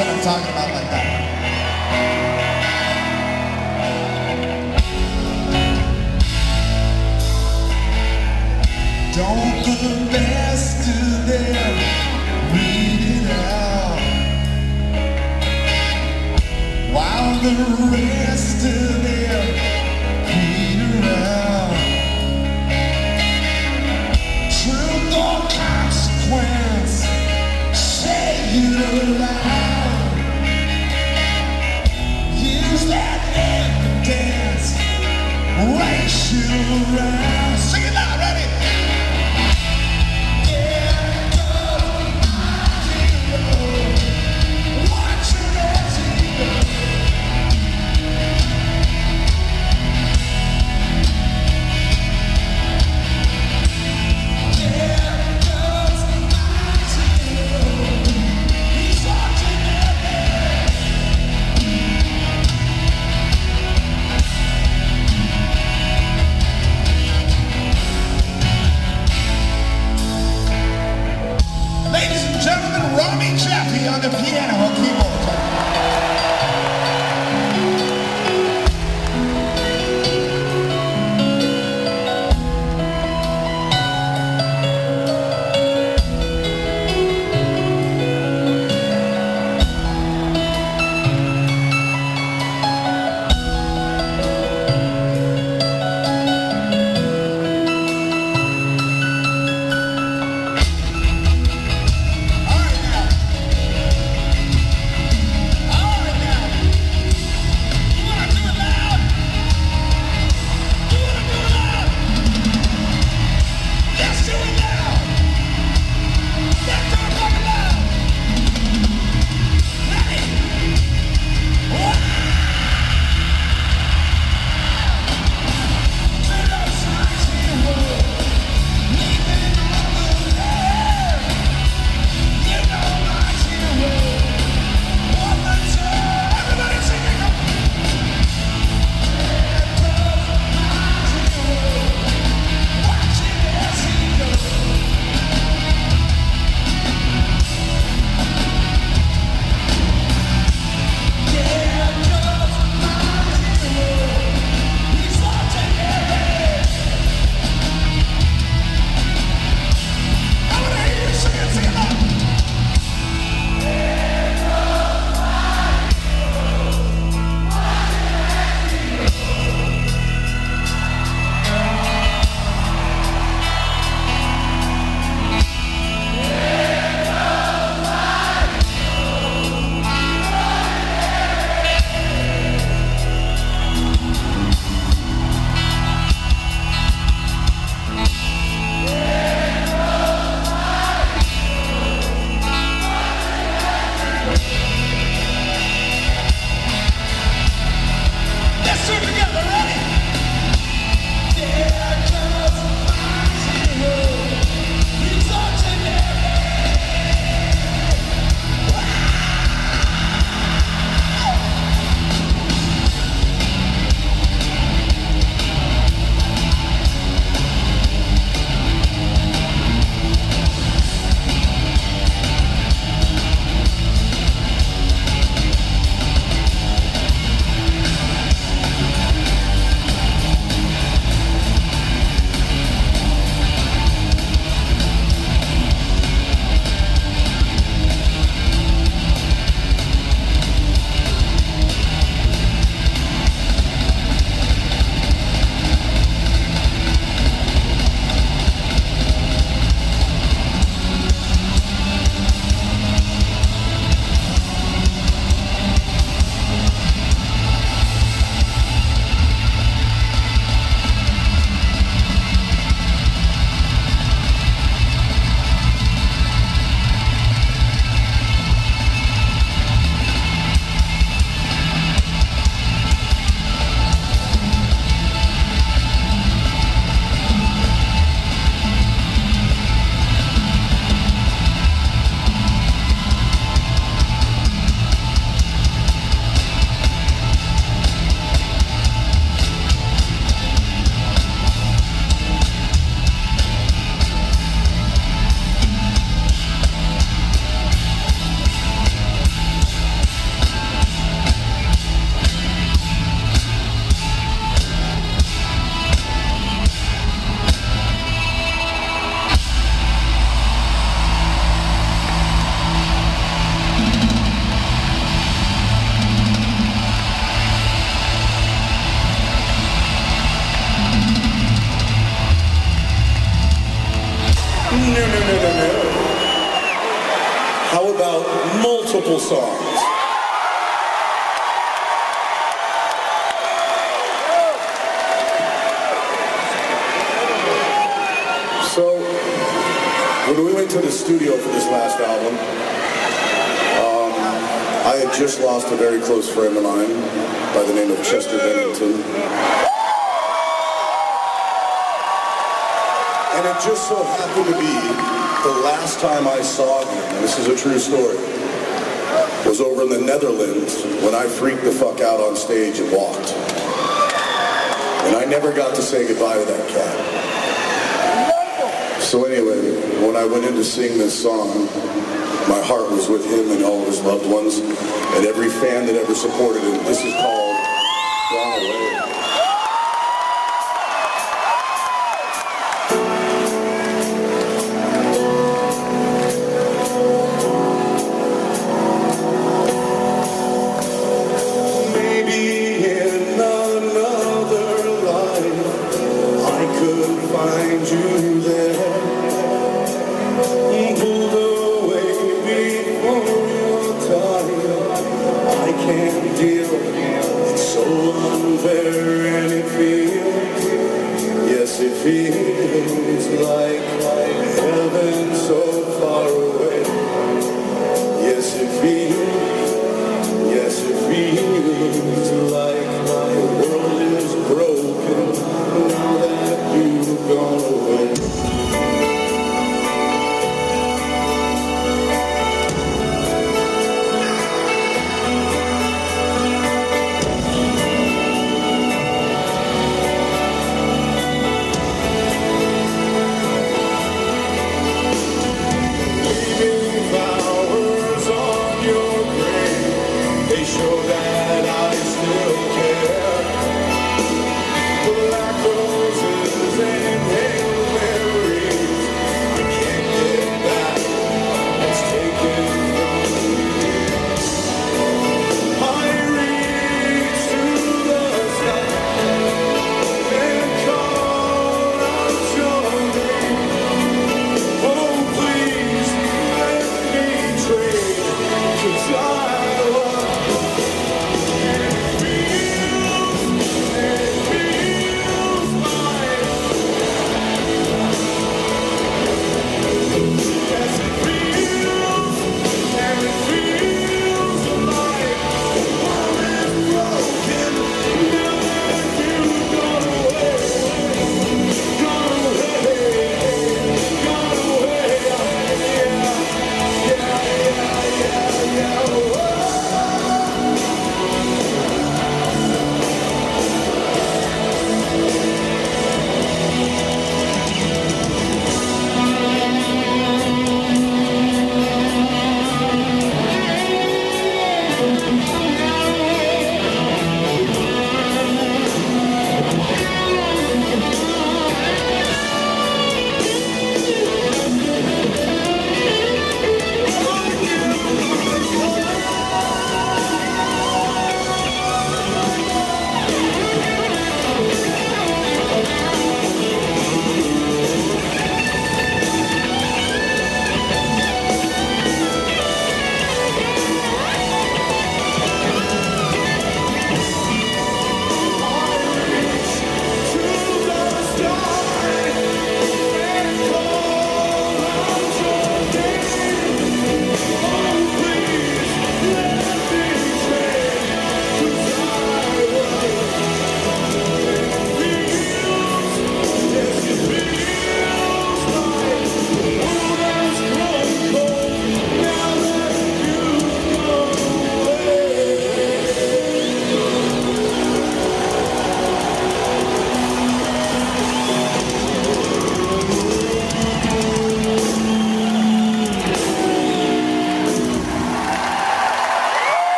What I'm talking about like that. Don't the best of them read it out While the rest of around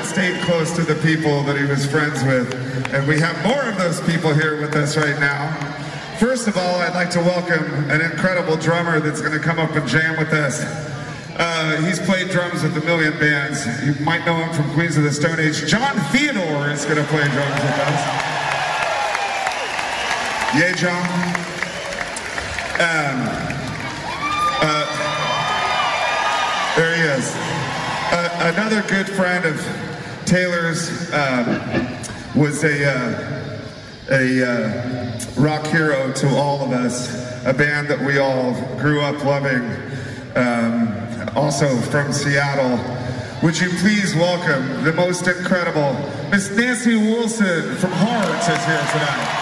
that stayed close to the people that he was friends with. And we have more of those people here with us right now. First of all, I'd like to welcome an incredible drummer that's going to come up and jam with us. Uh, he's played drums with a million bands. You might know him from Queens of the Stone Age. Jon Theodore is going to play drums with us. Yay, John. Um, uh, there he is. Uh, another good friend of Taylor's um, was a uh, a uh, rock hero to all of us. A band that we all grew up loving. Um, also from Seattle. Would you please welcome the most incredible Miss Nancy Wilson from Heart is here tonight.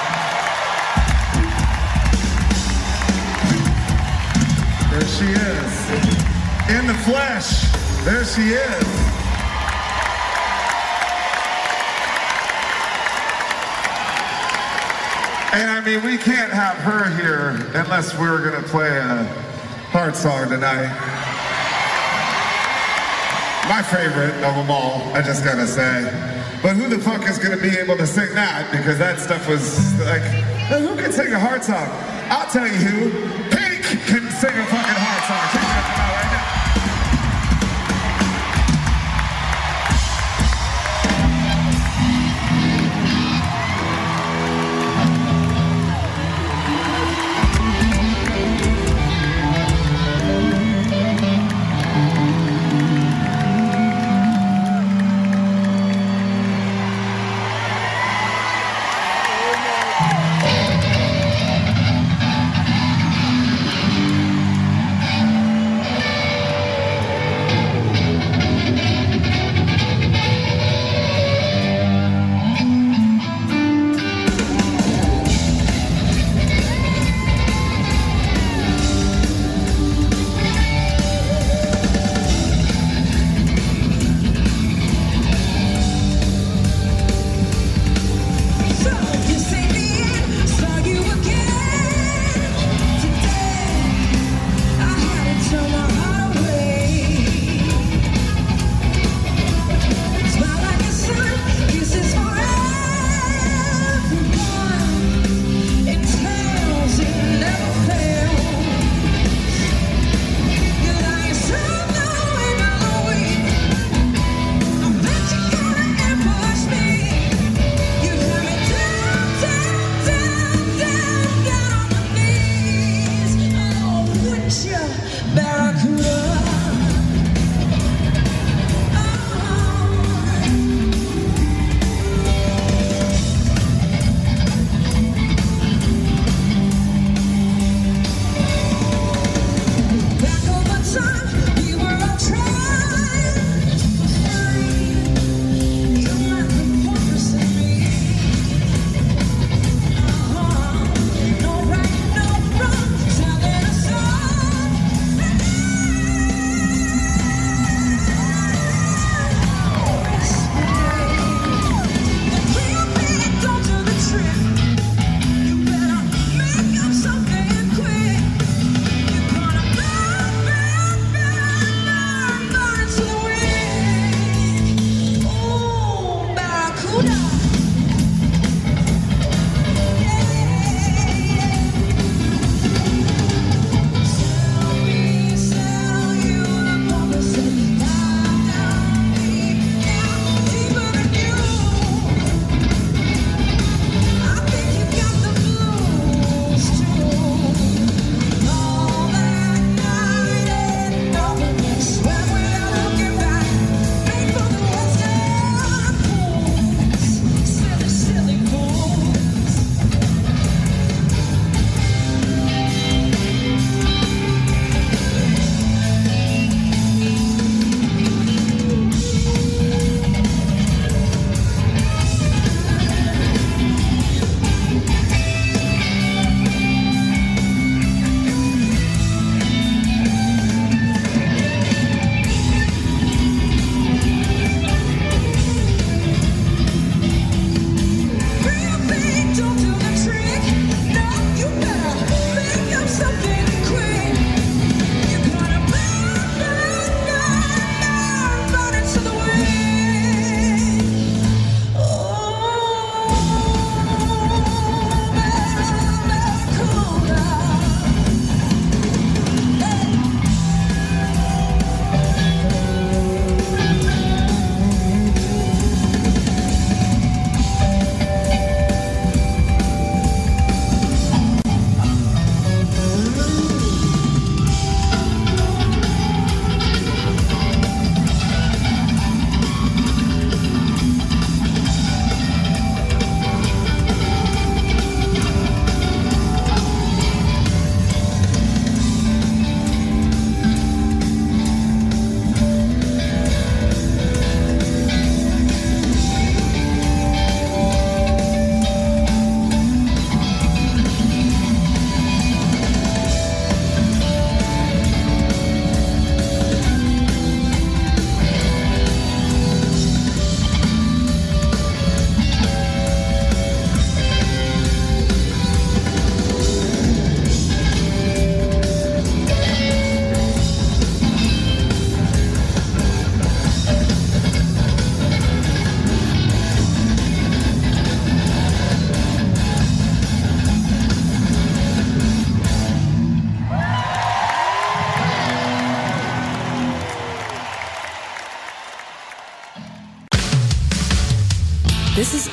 There she is. In the flesh. There she is. And I mean, we can't have her here unless we're going to play a heart song tonight. My favorite of them all, I just gotta say. But who the fuck is gonna be able to sing that? Because that stuff was like, who can sing a heart song? I'll tell you who. Pink can sing a fucking heart song.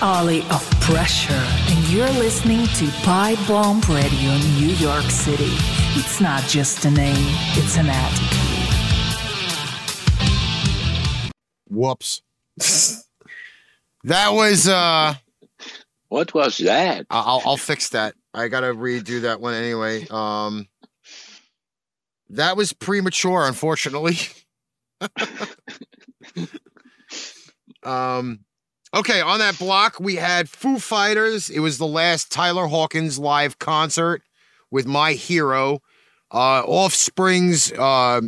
This is Ollie of Pressure, and you're listening to Pipe Bomb Radio New York City. It's not just a name, it's an attitude. Whoops. that was uh What was that? I'll I'll fix that. I gotta redo that one anyway. Um that was premature, unfortunately. [LAUGHS] um okay, on that block we had Foo Fighters. It was the last Taylor Hawkins live concert with My Hero. Uh Offspring's uh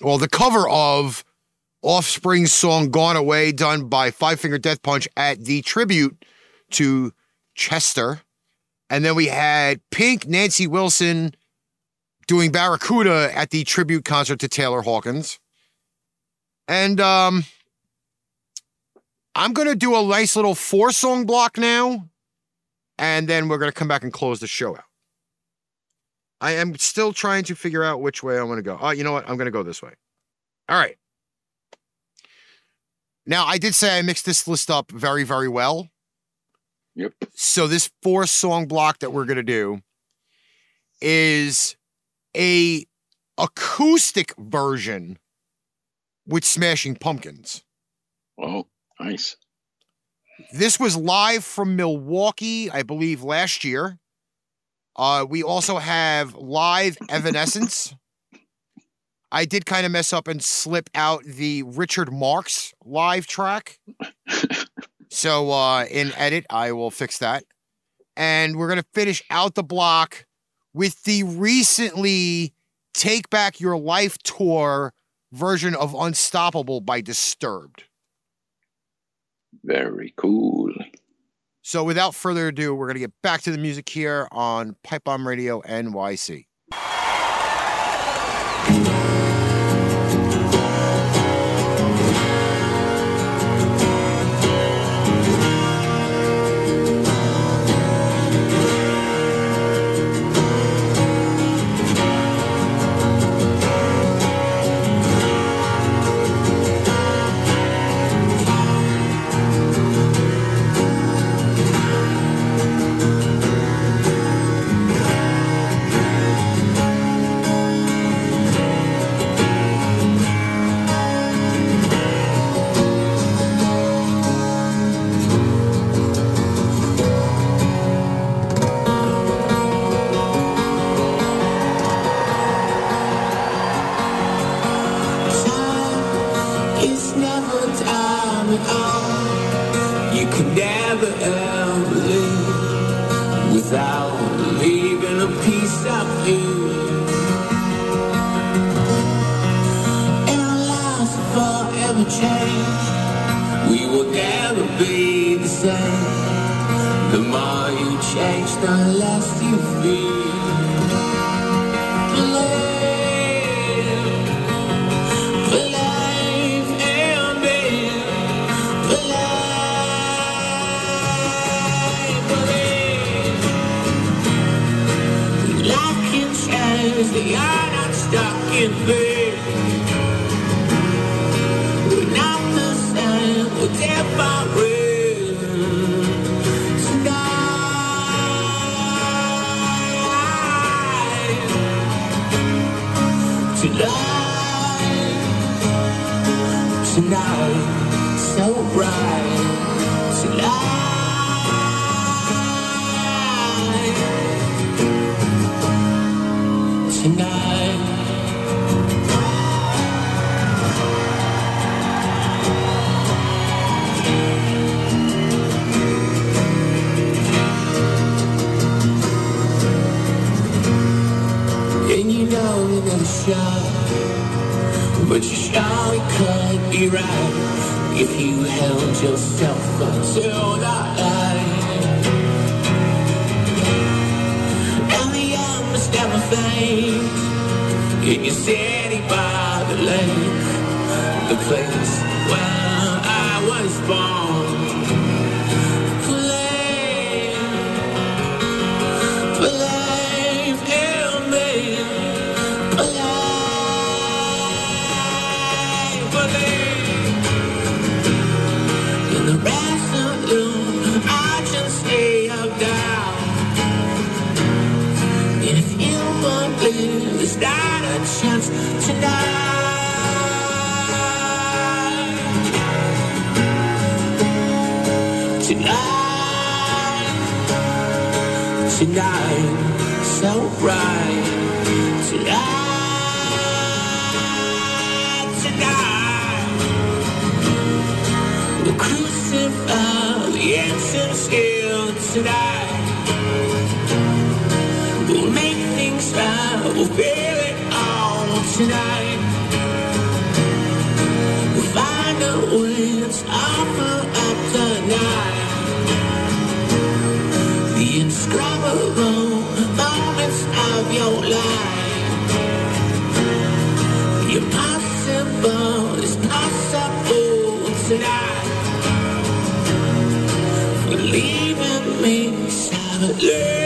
well the cover of Offspring's song Gone Away, done by Five Finger Death Punch at the tribute to Chester. And then we had Pink, Nancy Wilson doing Barracuda at the tribute concert to Taylor Hawkins. And um, I'm going to do a nice little four song block now. And then we're going to come back and close the show out. I am still trying to figure out which way I want to go. Oh, you know what? I'm going to go this way. All right. Now, I did say I mixed this list up very, very well. Yep. So this four song block that we're gonna do is a acoustic version with Smashing Pumpkins. Oh, nice. This was live from Milwaukee, I believe, last year. Uh, we also have live Evanescence. I did kind of mess up and slip out the Richard Marx live track. so uh, in edit, I will fix that. And we're going to finish out the block with the recently Take Back Your Life tour version of Unstoppable by Disturbed. Very cool. So without further ado, we're going to get back to the music here on Pipe Bomb Radio NYC. Change. We will never be the same. The more you change, the less you feel. We're shy but you surely could be right if you held yourself until the light. And the young must never faint in your city by the lake, the place where I was born. just not a chance tonight. Tonight, tonight, so bright. Tonight, tonight, the crucifix, the entrance here tonight. We'll make things right. We'll tonight. we'll find a way to offer up the night. The indescribable moments of your life. The impossible is possible tonight. Believe in me, silently.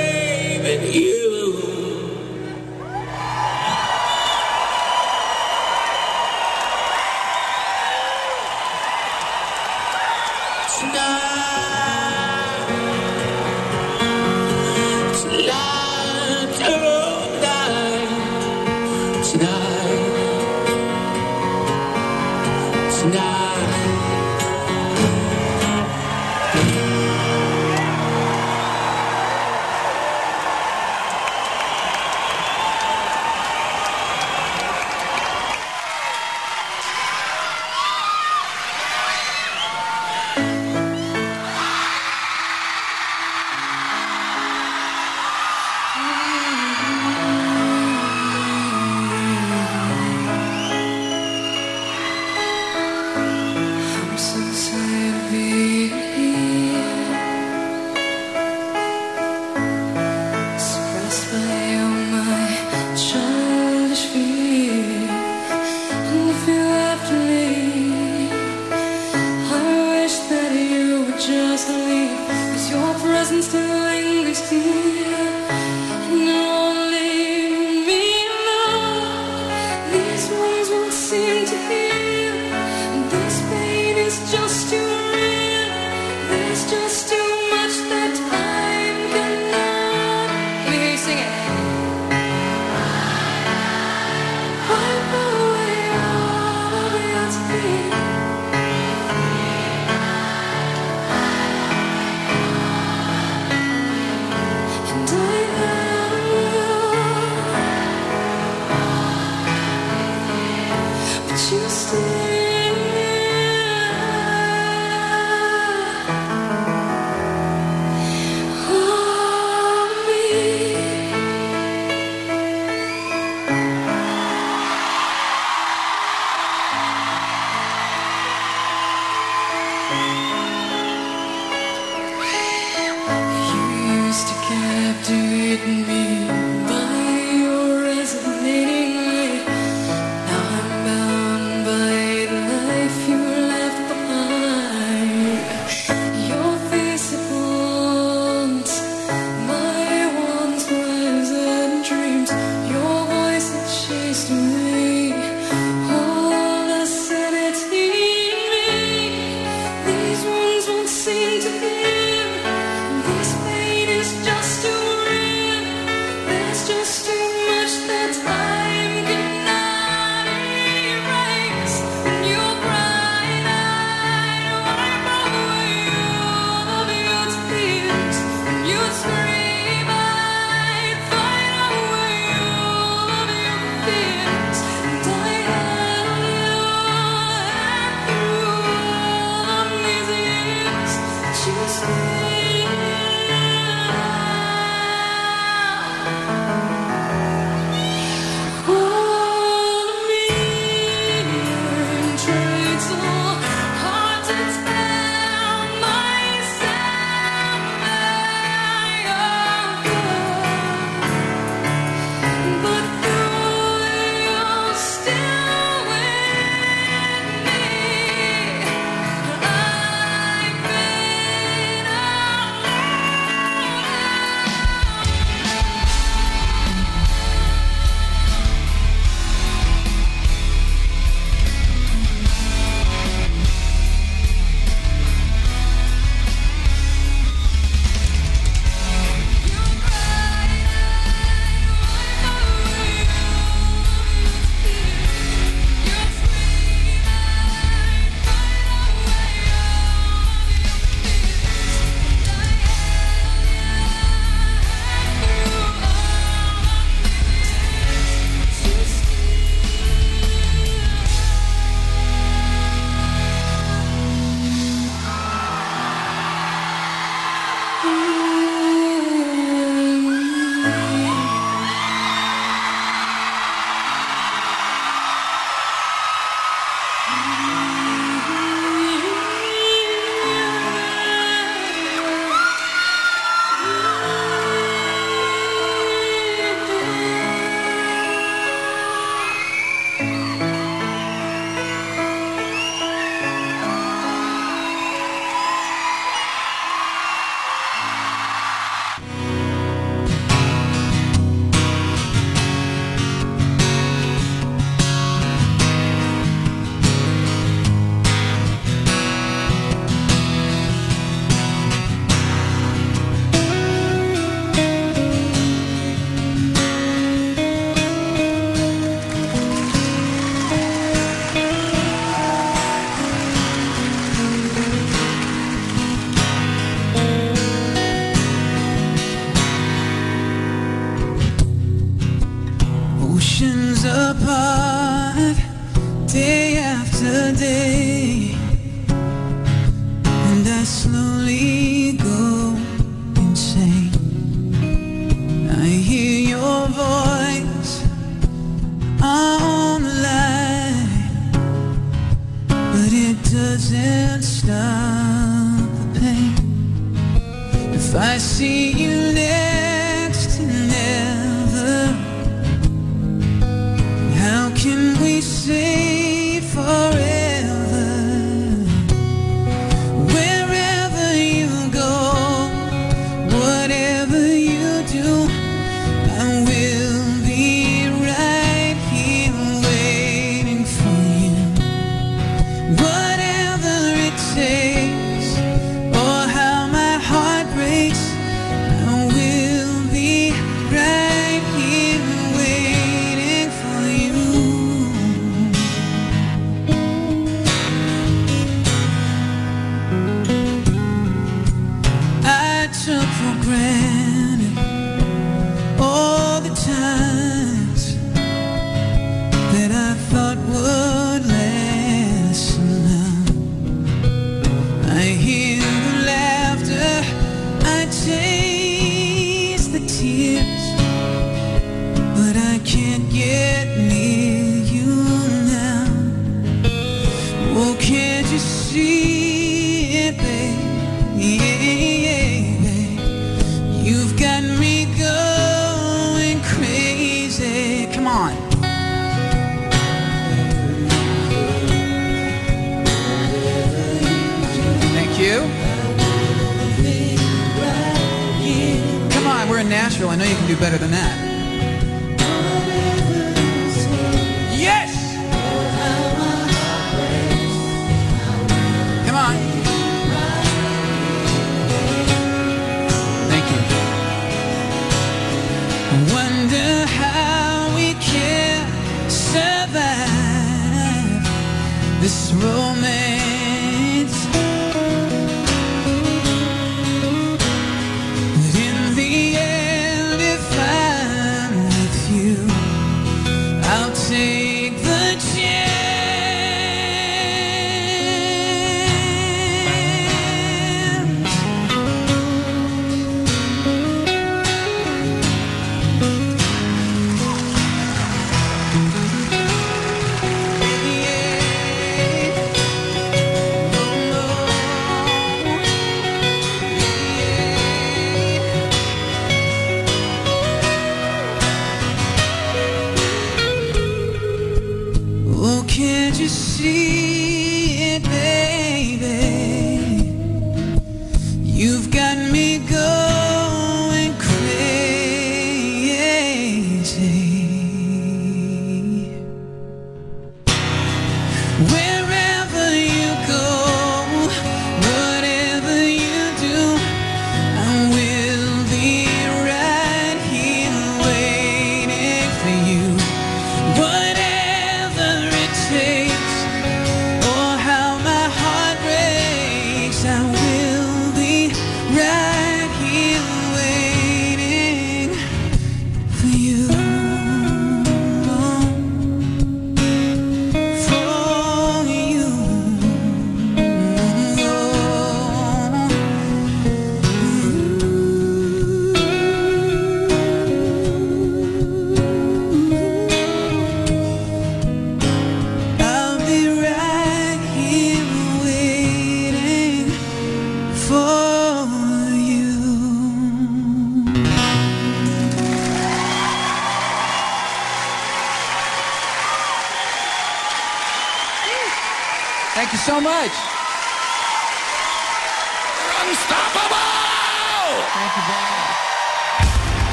I know you can do better than that.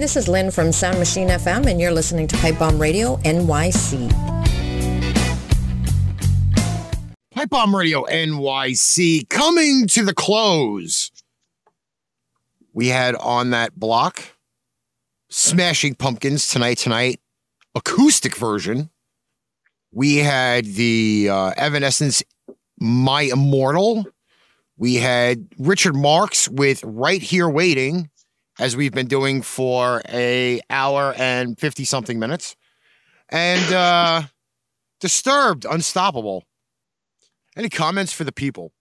This is Lynn from Sound Machine FM, and you're listening to Pipe Bomb Radio NYC. Pipe Bomb Radio NYC coming to the close. We had on that block Smashing Pumpkins tonight, tonight, acoustic version. We had the uh, Evanescence My Immortal. We had Richard Marx with Right Here Waiting, as we've been doing for a hour and 50 something minutes. And uh Disturbed, Unstoppable. Any comments for the people?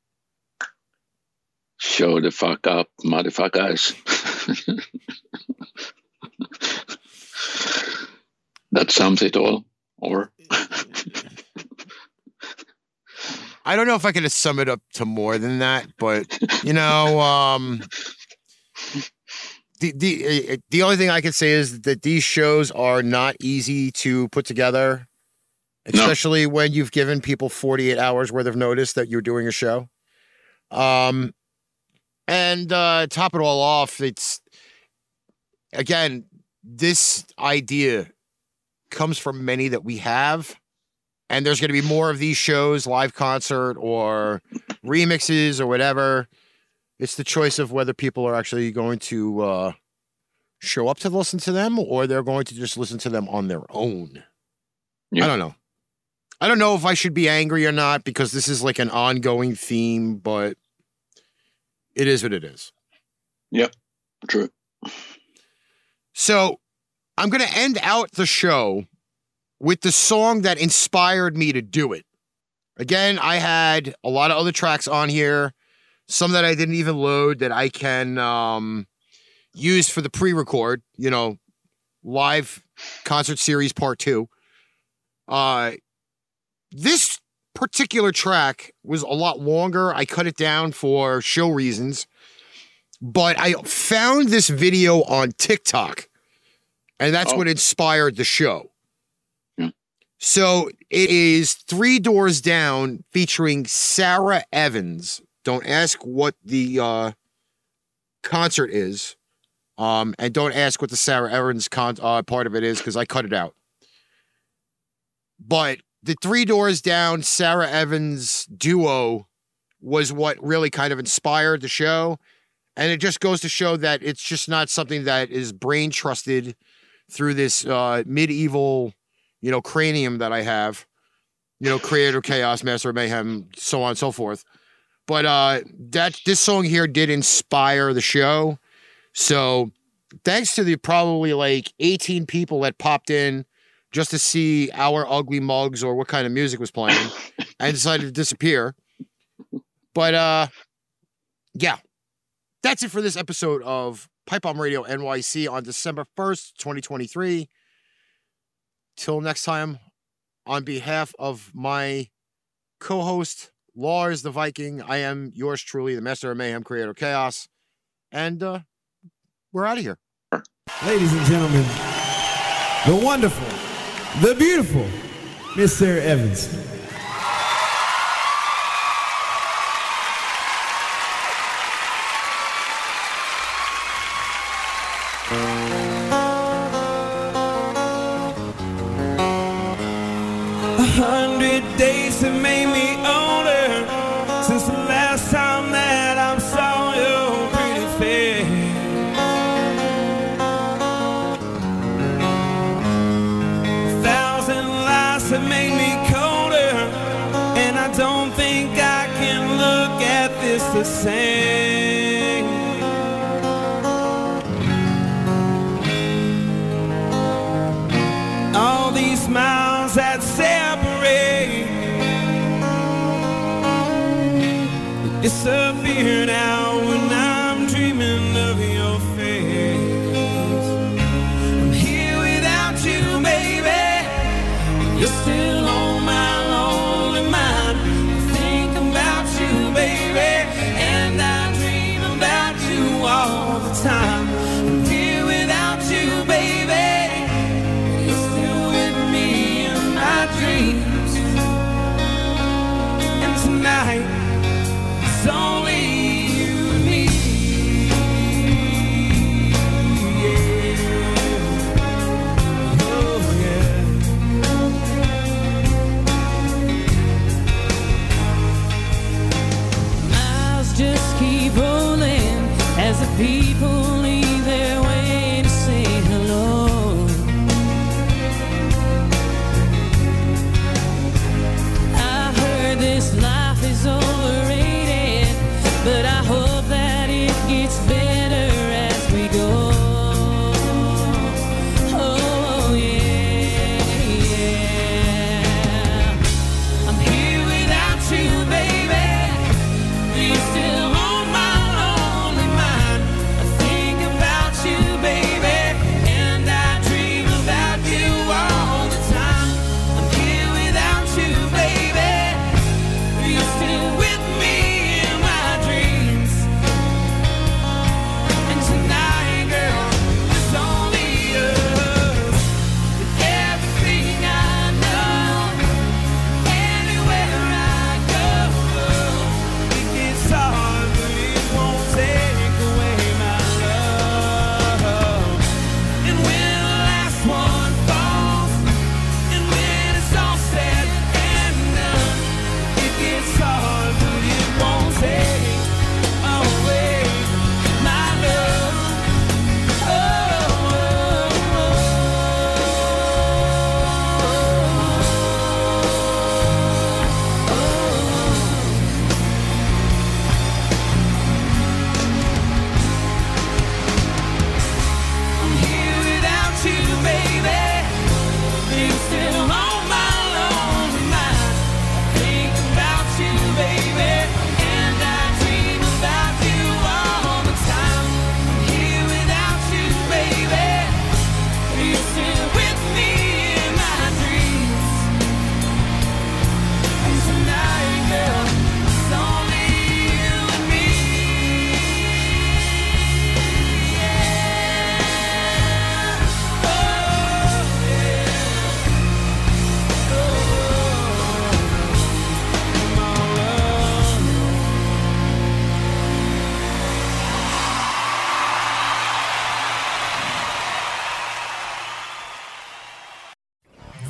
Show the fuck up, motherfuckers. [LAUGHS] that sums it all. Or I don't know if I could sum it up to more than that, but you know, um the the uh, the only thing I can say is that these shows are not easy to put together, especially when you've given people 48 hours worth of notice that you're doing a show. Um and uh top it all off, it's again, this idea comes from many that we have and there's going to be more of these shows live concert or remixes or whatever it's the choice of whether people are actually going to uh, show up to listen to them or they're going to just listen to them on their own. I don't know. I don't know if i should be angry or not because this is like an ongoing theme but it is what it is. Yep, true. So I'm going to end out the show with the song that inspired me to do it. Again, I had a lot of other tracks on here, some that I didn't even load that I can um, use for the pre record, you know, live concert series part two. Uh, this particular track was a lot longer. I cut it down for show reasons, but I found this video on TikTok, and that's Oh. what inspired the show. So it is Three Doors Down featuring Sara Evans. Don't ask what the uh, concert is. Um, and don't ask what the Sara Evans con- uh, part of it is because I cut it out. But the Three Doors Down Sara Evans duo was what really kind of inspired the show. And it just goes to show that it's just not something that is brain trusted through this uh, medieval, you know, cranium that I have, you know, creator chaos, master mayhem, so on and so forth. But uh, that this song here did inspire the show. So thanks to the probably like 18 people that popped in just to see our ugly mugs or what kind of music was playing [COUGHS] and decided to disappear. But uh yeah. That's it for this episode of Pipe Bomb Radio NYC on December 1st, 2023. Till next time, on behalf of my co-host Lars the Viking, I am yours truly, the Master of Mayhem, Creator of Chaos, and uh we're out of here. Ladies and gentlemen, the wonderful, the beautiful Miss Sara Evans. The same.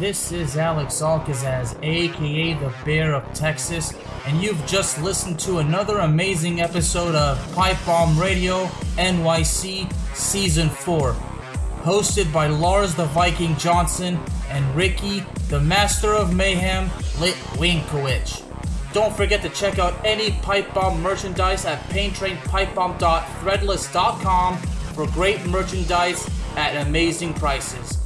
This is Alex Alcazaz, aka the Bear of Texas, and you've just listened to another amazing episode of Pipe Bomb Radio NYC Season 4, hosted by Lars the Viking Johnson and Ricky, the Master of Mayhem, Litwinkowicz. Don't forget to check out any Pipe Bomb merchandise at paintrainpipebomb.threadless.com for great merchandise at amazing prices.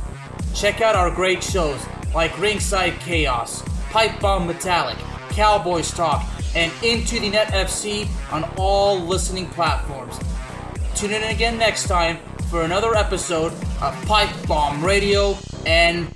Check out our great shows like Ringside Chaos, Pipe Bomb Metallic, Cowboys Talk, and Into the Net FC on all listening platforms. Tune in again next time for another episode of Pipe Bomb Radio NYC.